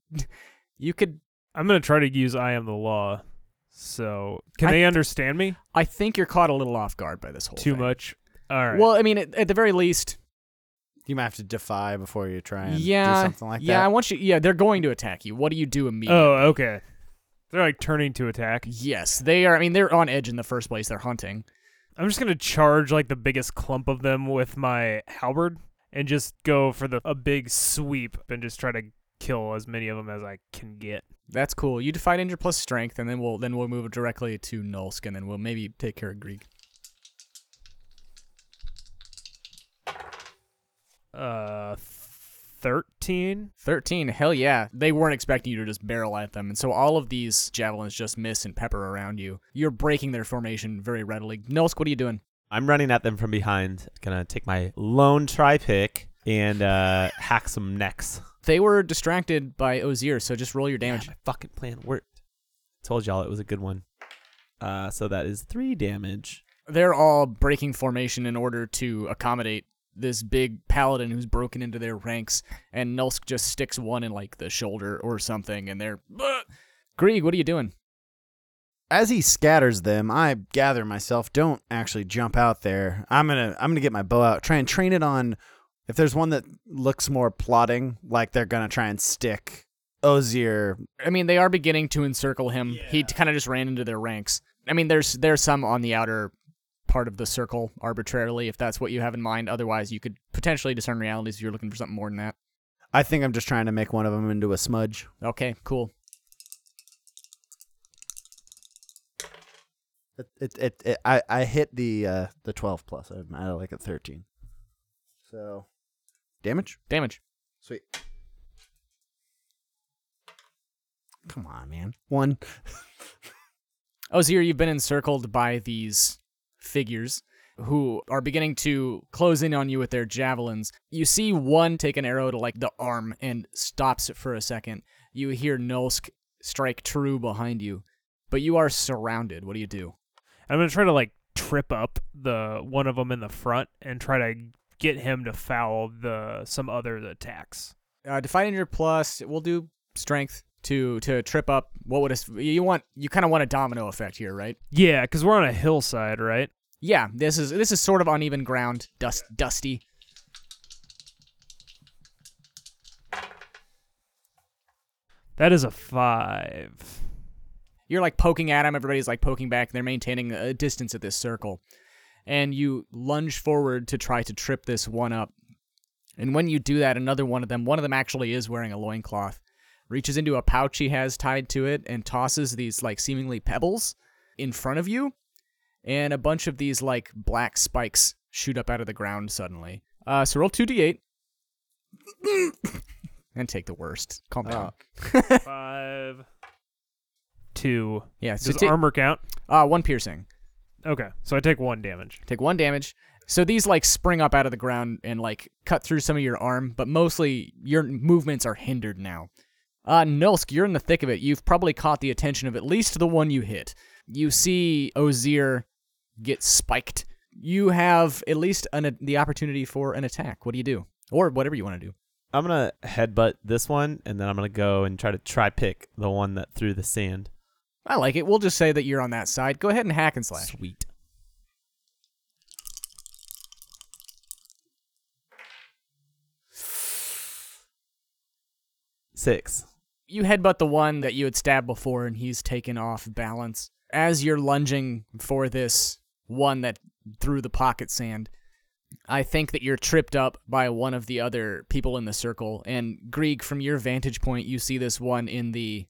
you could. I'm gonna try to use I am the law. So can I they th- understand me? I think you're caught a little off guard by this whole Too thing. much. All right. Well, I mean, at, at the very least, You might have to defy before you try and yeah, do something like that. yeah. I want you. Yeah, they're going to attack you. What do you do immediately? oh, okay. They're like turning to attack. Yes, they are. I mean, they're on edge in the first place. They're hunting. I'm just gonna charge like the biggest clump of them with my halberd and just go for the a big sweep and just try to kill as many of them as I can get. That's cool. You defy danger plus strength, and then we'll then we'll move directly to Nulsk, and then we'll maybe take care of Grieg. Uh, thirteen. Thirteen. Hell yeah! They weren't expecting you to just barrel at them, and so all of these javelins just miss and pepper around you. You're breaking their formation very readily. Nulsk, what are you doing? I'm running at them from behind. Gonna take my lone tri pick and uh, hack some necks. They were distracted by Ozier, so just roll your damage. Yeah, my fucking plan worked. Told y'all it was a good one. Uh, so that is three damage. they're all breaking formation in order to accommodate this big paladin who's broken into their ranks, and Nulsk just sticks one in like the shoulder or something, and they're. "Bah!" Grieg, what are you doing? As he scatters them, I gather myself. Don't actually jump out there. I'm gonna I'm gonna get my bow out. Try and train it on. If there's one that looks more plotting, like they're gonna try and stick Ozier. I mean, they are beginning to encircle him. He kind of just ran into their ranks. I mean, there's there's some on the outer part of the circle arbitrarily, if that's what you have in mind. Otherwise, you could potentially discern realities if you're looking for something more than that. I think I'm just trying to make one of them into a smudge. Okay, cool. It it, it, it I I hit the uh the 12 plus. I'm at like a 13. So damage. Damage. Sweet. Come on, man. One. (laughs) Ozier, you've been encircled by these figures who are beginning to close in on you with their javelins. You see one take an arrow to like the arm and stops it for a second. You hear Nulsk strike true behind you, but you are surrounded. What do you do? I'm gonna try to like trip up the one of them in the front and try to get him to foul the some other attacks. Uh, Defy Danger plus, we'll do strength to to trip up. What would a, you want? You kind of want a domino effect here, right? Yeah, because we're on a hillside, right? Yeah, this is this is sort of uneven ground, dust dusty. That is a five. you're like poking at them. Everybody's like poking back. They're maintaining a distance at this circle. And you lunge forward to try to trip this one up. And when you do that, another one of them, one of them actually is wearing a loincloth, reaches into a pouch he has tied to it and tosses these like seemingly pebbles in front of you. And a bunch of these like black spikes shoot up out of the ground suddenly. Uh, so roll 2d8. (coughs) and take the worst. Calm down. (laughs) Five, two. Yeah, so Does ta- armor count? uh, one piercing. Okay, so I take one damage. Take one damage. So these like spring up out of the ground and like cut through some of your arm, but mostly your movements are hindered now. Uh, Nulsk, you're in the thick of it. You've probably caught the attention of at least the one you hit. You see Ozir get spiked. You have at least an, the opportunity for an attack. What do you do? Or whatever you want to do. I'm gonna headbutt this one, and then I'm gonna go and try to try pick the one that threw the sand. I like it. We'll just say that you're on that side. Go ahead and hack and slash. Sweet. Six. You headbutt the one that you had stabbed before and he's taken off balance. As you're lunging for this one that threw the pocket sand, I think that you're tripped up by one of the other people in the circle. And Grieg, from your vantage point, you see this one in the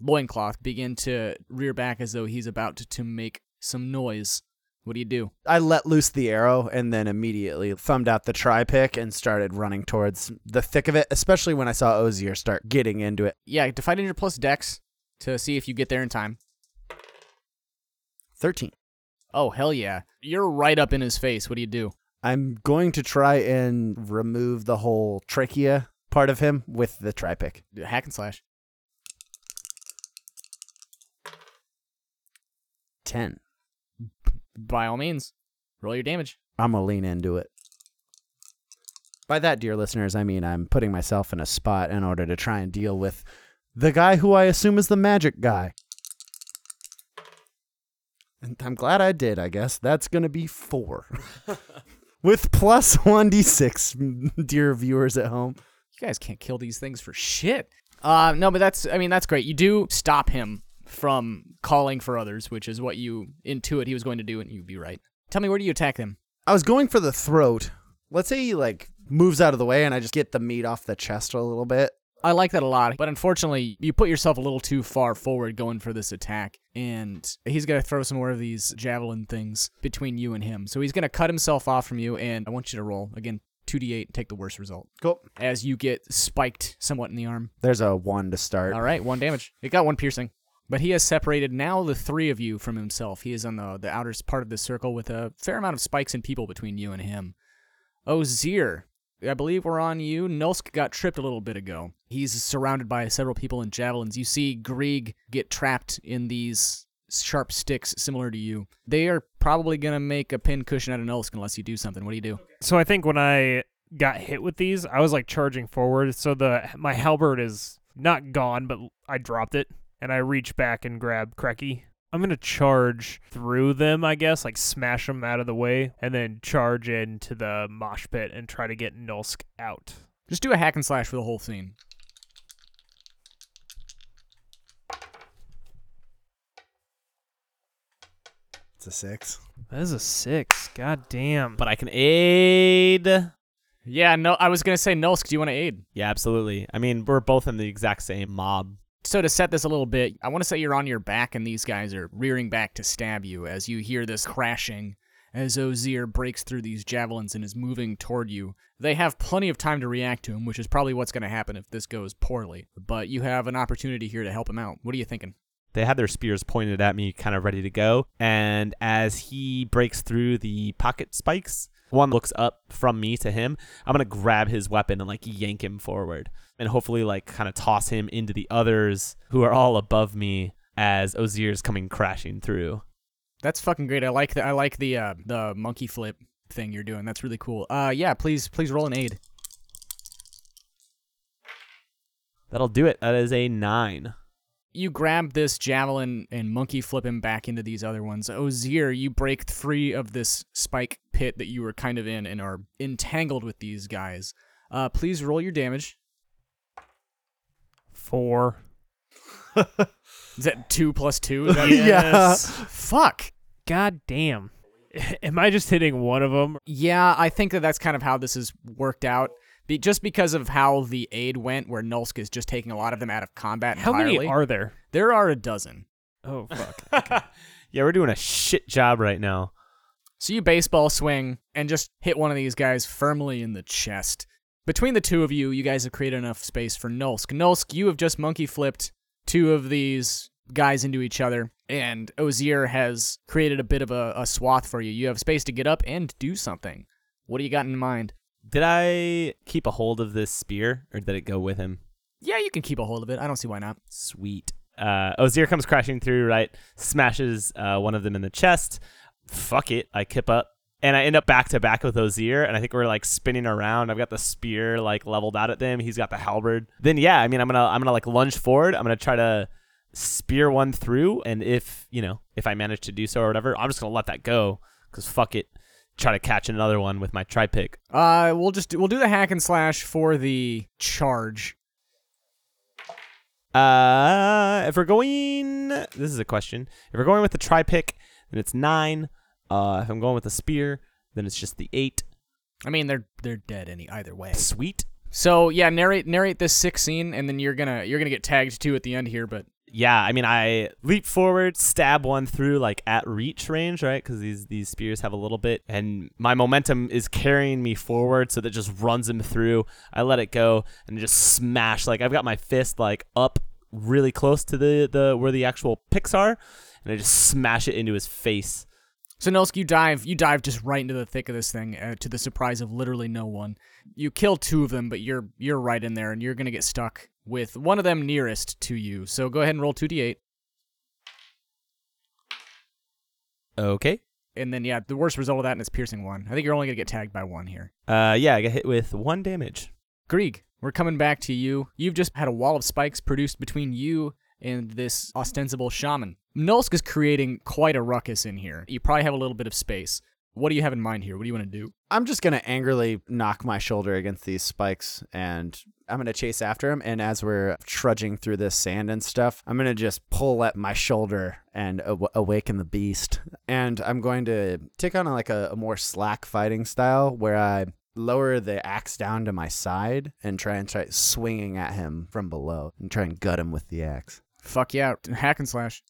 loincloth begin to rear back as though he's about to, to make some noise. What do you do? I let loose the arrow and then immediately thumbed out the tri pick and started running towards the thick of it, especially when I saw Ozier start getting into it. Yeah, define your plus dex to see if you get there in time. 13. Oh, hell yeah. You're right up in his face. What do you do? I'm going to try and remove the whole trachea part of him with the tri pick. Hack and slash. 10. By all means, roll your damage. I'm going to lean into it. By that, dear listeners, I mean I'm putting myself in a spot in order to try and deal with the guy who I assume is the magic guy. And I'm glad I did, I guess. That's going to be four. (laughs) with plus 1d6, (laughs) dear viewers at home. You guys can't kill these things for shit. Uh, no, but that's, I mean, that's great. You do stop him from calling for others, which is what you intuit he was going to do, and you'd be right. Tell me, where do you attack him? I was going for the throat. Let's say he, like, moves out of the way and I just get the meat off the chest a little bit. I like that a lot, but unfortunately, you put yourself a little too far forward going for this attack, and he's gonna throw some more of these javelin things between you and him. So he's gonna cut himself off from you, and I want you to roll again, two d8, take the worst result Cool. as you get spiked somewhat in the arm. There's a one to start. All right, one damage. It got one piercing. But he has separated now the three of you from himself. He is on the, the outer part of the circle with a fair amount of spikes and people between you and him. Oh, Ozir, I believe we're on you. Nulsk got tripped a little bit ago. He's surrounded by several people in javelins. You see Grieg get trapped in these sharp sticks similar to you. They are probably going to make a pin cushion out of Nulsk unless you do something. What do you do? So I think when I got hit with these, I was like charging forward. So the my halberd is not gone, but I dropped it and I reach back and grab Kreki. I'm gonna charge through them, I guess, like smash them out of the way, and then charge into the mosh pit and try to get Nulsk out. Just do a hack and slash for the whole scene. It's a six. That is a six. God damn. But I can aid. Yeah, no, I was going to say, Nulsk, do you want to aid? Yeah, absolutely. I mean, we're both in the exact same mob. So to set this a little bit, I want to say you're on your back and these guys are rearing back to stab you as you hear this crashing as Ozir breaks through these javelins and is moving toward you. They have plenty of time to react to him, which is probably what's going to happen if this goes poorly. But you have an opportunity here to help him out. What are you thinking? They had their spears pointed at me, kind of ready to go. And as he breaks through the pocket spikes, one looks up from me to him. I'm gonna grab his weapon and like yank him forward, and hopefully like kind of toss him into the others who are all above me as Ozir's coming crashing through. That's fucking great. I like the I like the uh, the monkey flip thing you're doing. That's really cool. Uh, yeah, please please roll an aid. That'll do it. That is a nine. You grab this javelin and monkey flip him back into these other ones. Ozir, you break free of this spike pit that you were kind of in and are entangled with these guys. Uh, please roll your damage. Four. (laughs) Is that two plus two? Is that (laughs) Yeah. Fuck. God damn. (laughs) Am I just hitting one of them? Yeah, I think that that's kind of how this is worked out. Be- just because of how the aid went, where Nulsk is just taking a lot of them out of combat How entirely. many are there? there are a dozen. Oh fuck. (laughs) yeah, we're doing a shit job right now. So you baseball swing and just hit one of these guys firmly in the chest. Between the two of you, you guys have created enough space for Nulsk. Nulsk, you have just monkey flipped two of these guys into each other, and Ozier has created a bit of a, a swath for you. You have space to get up and do something. What do you got in mind? Did I keep a hold of this spear, or did it go with him? Yeah, you can keep a hold of it. I don't see why not. Sweet. Uh, Ozier comes crashing through, right? Smashes uh, one of them in the chest. Fuck it. I kip up. And I end up back to back with Ozir, and I think we're like spinning around. I've got the spear like leveled out at them. He's got the halberd. Then yeah, I mean, I'm gonna I'm gonna like lunge forward. I'm gonna try to spear one through, and if you know if I manage to do so or whatever, I'm just gonna let that go because fuck it. Try to catch another one with my tri pick. Uh, we'll just we'll do the hack and slash for the charge. Uh, if we're going, this is a question. If we're going with the tri pick, then it's nine. Uh, if I'm going with the spear, then it's just the eight. I mean, they're they're dead any either way. Sweet. So yeah, narrate narrate this sick scene, and then you're gonna you're gonna get tagged too at the end here. But Yeah, I mean, I leap forward, stab one through like at reach range, right? Because these these spears have a little bit, and my momentum is carrying me forward, so that just runs him through. I let it go and just smash. Like I've got my fist like up really close to the the where the actual picks are, and I just smash it into his face. so Nulsk, you dive you dive just right into the thick of this thing, uh, to the surprise of literally no one. You kill two of them, but you're you're right in there, and you're gonna get stuck with one of them nearest to you. So go ahead and roll two d8, Okay. and then yeah, the worst result of that is piercing one. I think you're only gonna get tagged by one here. Uh, yeah, I got hit with one damage. Grieg, we're coming back to you. You've just had a wall of spikes produced between you and this ostensible shaman. Nulsk is creating quite a ruckus in here. You probably have a little bit of space. What do you have in mind here? What do you want to do? I'm just gonna angrily knock my shoulder against these spikes, and I'm gonna chase after him. And as we're trudging through this sand and stuff, I'm gonna just pull at my shoulder and aw- awaken the beast. And I'm going to take on a, like a, a more slack fighting style, where I lower the axe down to my side and try and try swinging at him from below and try and gut him with the axe. Fuck you yeah, hack and slash.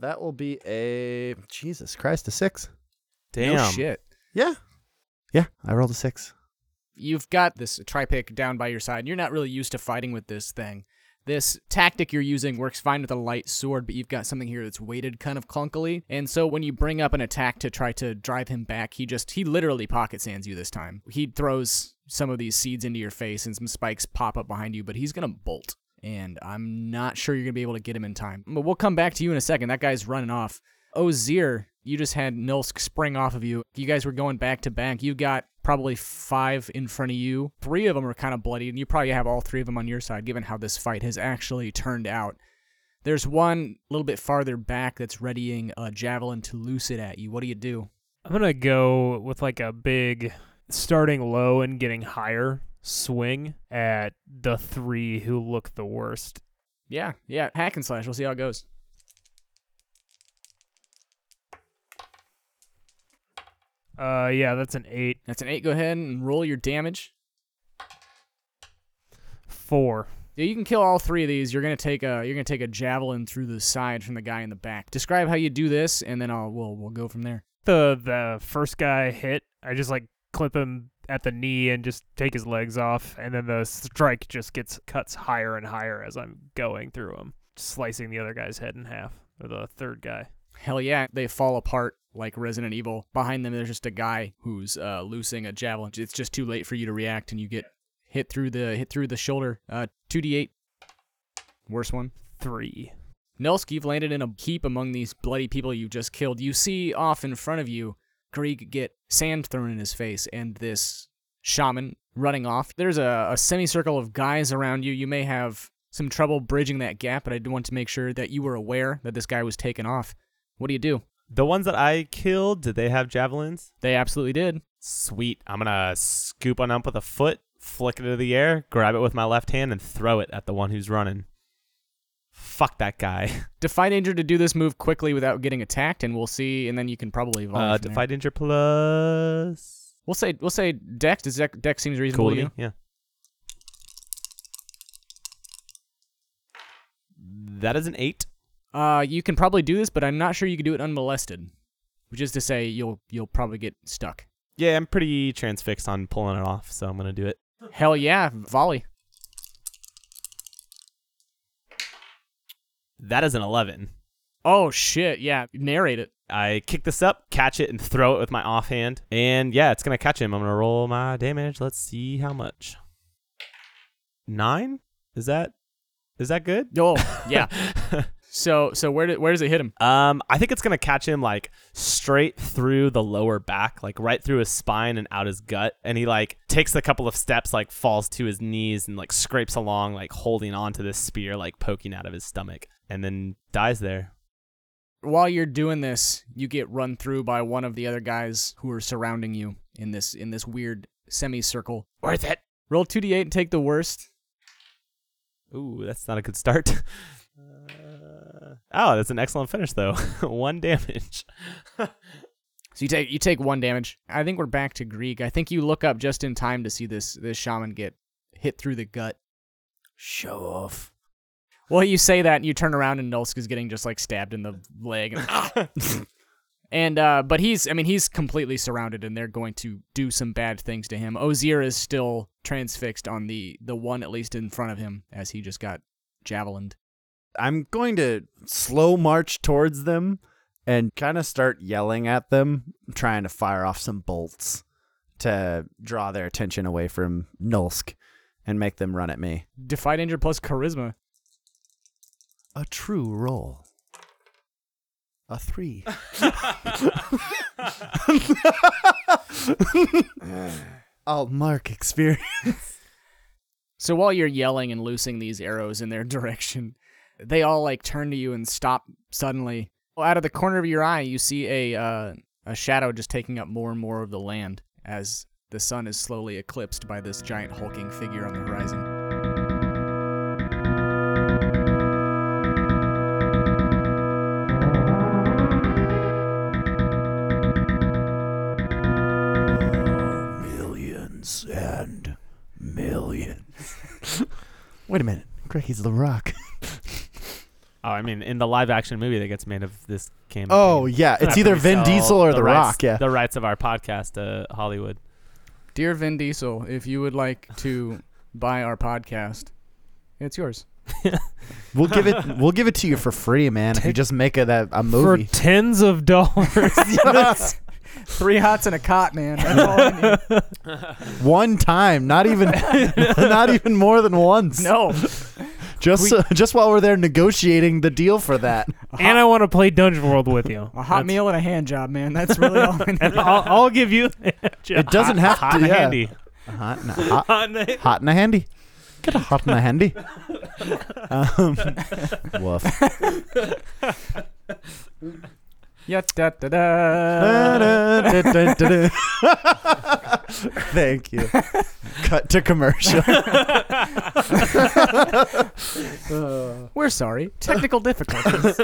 That will be a Jesus Christ a six. Damn. No shit. Yeah, yeah. I rolled a six. You've got this tripic down by your side. You're not really used to fighting with this thing. This tactic you're using works fine with a light sword, but you've got something here that's weighted kind of clunkily. And so when you bring up an attack to try to drive him back, he just he literally pocket sands you this time. He throws some of these seeds into your face and some spikes pop up behind you, but he's gonna bolt. And I'm not sure you're gonna be able to get him in time. But we'll come back to you in a second. That guy's running off. Ozier, you just had Nulsk spring off of you. You guys were going back to back. You got probably five in front of you. Three of them are kind of bloody, and you probably have all three of them on your side, given how this fight has actually turned out. There's one a little bit farther back that's readying a javelin to loose it at you. What do you do? I'm gonna go with like a big starting low and getting higher swing at the three who look the worst. Yeah, yeah, hack and slash. We'll see how it goes. Uh, yeah, that's an eight, That's an eight. Go ahead and roll your damage. four. Yeah, you can kill all three of these. You're gonna take a you're gonna take a javelin through the side from the guy in the back. Describe how you do this, and then I'll we'll we'll go from there. The the first guy hit, I just like clip him at the knee and just take his legs off, and then the strike just gets cuts higher and higher as I'm going through him, slicing the other guy's head in half. Or the third guy. Hell yeah, they fall apart like Resident Evil. Behind them, there's just a guy who's uh, loosing a javelin. It's just too late for you to react, and you get hit through the hit through the shoulder. Uh, two d eight. Worst one. Three. Nulsk, you've landed in a heap among these bloody people you just killed. You see off in front of you, Grieg get sand thrown in his face, and this shaman running off. There's a, a semicircle of guys around you. You may have some trouble bridging that gap, but I do want to make sure that you were aware that this guy was taken off. What do you do? The ones that I killed, did they have javelins? They absolutely did. Sweet. I'm gonna scoop one up with a foot, flick it into the air, grab it with my left hand, and throw it at the one who's running. Fuck that guy. (laughs) Defy danger to do this move quickly without getting attacked, and we'll see. And then you can probably evolve. Uh, from there. defy danger plus. We'll say we'll say Dex. Does Dex, Dex seems reasonable Cool to to you? me. Yeah. That is an eight. Uh, you can probably do this, but I'm not sure you can do it unmolested. Which is to say, you'll you'll probably get stuck. Yeah, I'm pretty transfixed on pulling it off, so I'm gonna do it. Hell yeah, volley. That is an 11. Oh shit, yeah. Narrate it. I kick this up, catch it, and throw it with my offhand. And yeah, it's gonna catch him. I'm gonna roll my damage. Let's see how much. Nine? Is that is that good? Oh, yeah. (laughs) so so where did where does it hit him? Um, I think it's gonna catch him like straight through the lower back, like right through his spine and out his gut, and he like takes a couple of steps, like falls to his knees and like scrapes along, like holding onto this spear, like poking out of his stomach, and then dies there. While you're doing this, you get run through by one of the other guys who are surrounding you in this in this weird semicircle. Worth it. Roll 2d8 and take the worst. Ooh, that's not a good start. (laughs) Oh, that's an excellent finish though. (laughs) One damage. (laughs) So you take you take one damage. I think we're back to Grieg. I think you look up just in time to see this this shaman get hit through the gut. Show off. Well, you say that and you turn around and Nulsk is getting just like stabbed in the leg. (laughs) and uh but he's I mean he's completely surrounded and they're going to do some bad things to him. Ozir is still transfixed on the the one at least in front of him as he just got javelined. I'm going to slow march towards them and kind of start yelling at them, trying to fire off some bolts to draw their attention away from Nulsk and make them run at me. Defy danger plus charisma. A true roll. A three. (laughs) I'll mark experience. So while you're yelling and loosing these arrows in their (laughs) direction, they all like turn to you and stop suddenly. Well, out of the corner of your eye, you see a uh, a shadow just taking up more and more of the land as the sun is slowly eclipsed by this giant hulking figure on the horizon. Millions and millions. (laughs) Wait a minute. Greggy's the rock. Oh, I mean, in the live action movie that gets made of this campaign. Oh, yeah. It's either Vin Diesel or The, rights- Rock. Yeah. The rights of our podcast to Hollywood. Dear Vin Diesel, if you would like to (laughs) buy our podcast, it's yours. (laughs) We'll give it we'll give it to you for free, man, if you just make it a, a movie. for tens of (laughs) dollars. Three hots and a cot, man. That's all I need. One time, not even not even more than once. No. Just uh, (laughs) just while we're there negotiating the deal for that. (laughs) and I want to play Dungeon World with you. A hot meal and a hand job, man. That's really all I (laughs) need. And I'll, I'll give you. It doesn't have Hot to and yeah. handy. Hot, and, hot, Hot night. hot and a handy. Get a hot and a handy. Um, woof. Yeah, da, da, da. (laughs) Thank you. Cut to commercial. (laughs) We're sorry. Technical difficulties.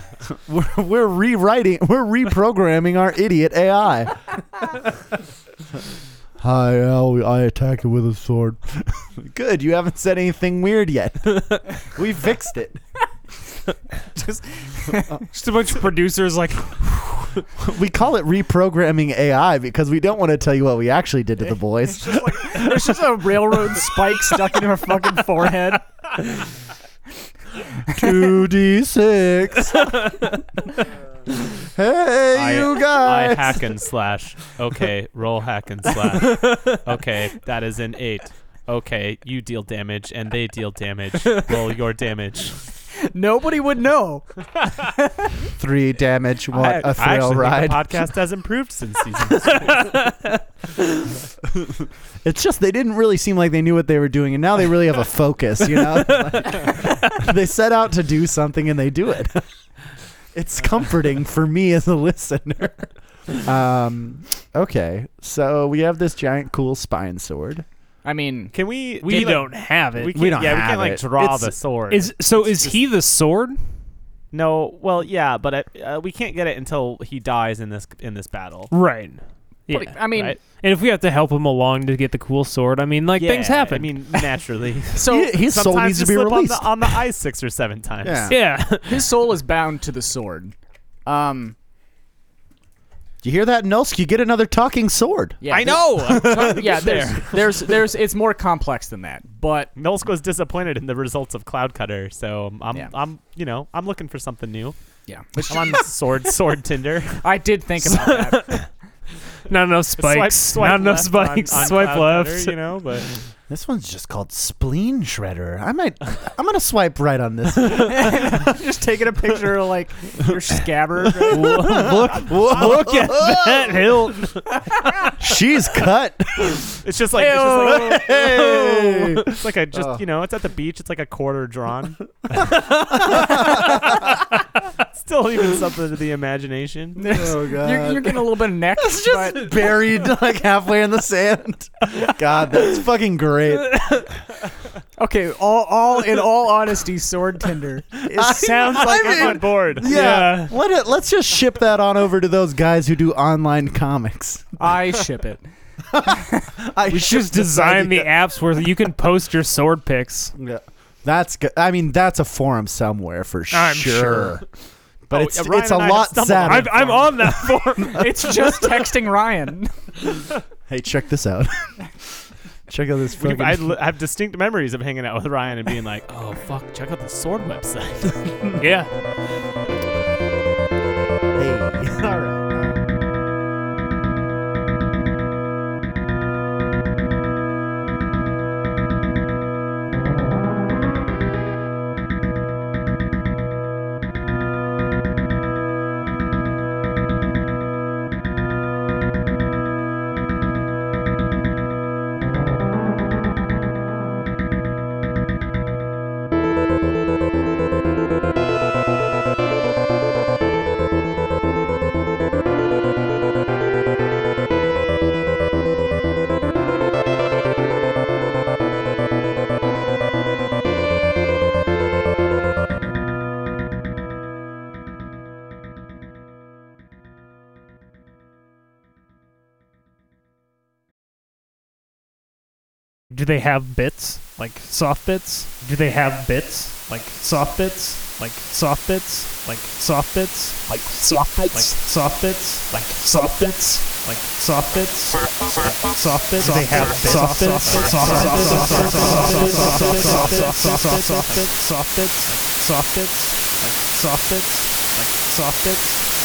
(laughs) we're, we're rewriting, we're reprogramming our idiot AI. Hi, Al. I attacked it with a sword. Good. You haven't said anything weird yet. we fixed it. (laughs) Just (laughs) just a bunch of producers like, We call it reprogramming AI because we don't want to tell you what we actually did to the boys. There's just a railroad spike stuck in her fucking forehead. 2d6. hey, I- you guys. I hack and slash. Okay, roll hack and slash. Okay, that is an eight. Okay, you deal damage and they deal damage. Roll your damage. Nobody would know. (laughs) Three damage. What I, a thrill ride. podcast has improved since season. (laughs) It's just they didn't really seem like they knew what they were doing, and now they really have a focus. You know, (laughs) they set out to do something and they do it. It's comforting for me as a listener. Um, okay, so we have this giant, cool spine sword. I mean, Can we? we can, like, don't have it. We, can't, We don't yeah, we can't like it. draw It's- the sword. is so? It's Is just- he the sword? No, well, yeah, but uh, uh, we can't get it until he dies in this in this battle. Right. Yeah. but, I mean, right? and if we have to help him along to get the cool sword, I mean, like things happen. I mean, naturally. (laughs) so He- (laughs) his soul needs to be slip released. on the, on the ice six or seven times. Yeah. yeah. his soul is bound to the sword. Um, You hear that, Nulsk? You get another talking sword. Yeah, I know. (laughs) I'm trying to Yeah, there's, there. there's, there's, it's more complex than that. But Nulsk was disappointed in the results of Cloud Cutter, so I'm, Yeah. I'm, you know, I'm looking for something new. yeah, (laughs) I'm on sword, sword Tinder. I did think about that. (laughs) Not enough spikes. Swipe, swipe Not enough left on- spikes. on swipe Cloud left. Cutter, you know, but This one's just called Spleen Shredder. I might. I'm gonna swipe right on this. (laughs) Just taking a picture of like your scabbard. (laughs) right? look, look at that hilt. She's cut. it's just like, it's, just like Hey. it's like a just Oh. you know, it's at the beach. It's like a quarter drawn. (laughs) Still even something to the imagination. (laughs) Oh god. You're, you're getting a little bit of (laughs) neck. It's just but (laughs) buried like halfway in the sand. God, that's fucking great. okay, all, all in all honesty, sword tinder. It sounds I like mean- I'm on board. Yeah. Let it, let's just ship that on over to those guys who do online comics. I ship it. I We should just design the apps where you can post your sword pics. Yeah. That's good. I mean, that's a forum somewhere for sure. I'm sure. Sure. But Oh, it's Ryan it's a and I have lot stumbled sadder. I'm, I'm on that (laughs) forum. It's just texting Ryan. (laughs) Hey, check this out. (laughs) check out this We've- fucking. I l- have distinct memories of hanging out with Ryan and being like, "Oh fuck, check out the sword website." yeah. do they have bits like soft bits? Do they have bits like soft bits? Like soft bits? Like soft bits? Like soft bits? Like soft bits? Like soft bits? Like soft bits? Soft bits? They have soft bits? Soft bits? Soft bits? Soft bits? Soft bits? Soft bits? Like soft bits? Like soft bits?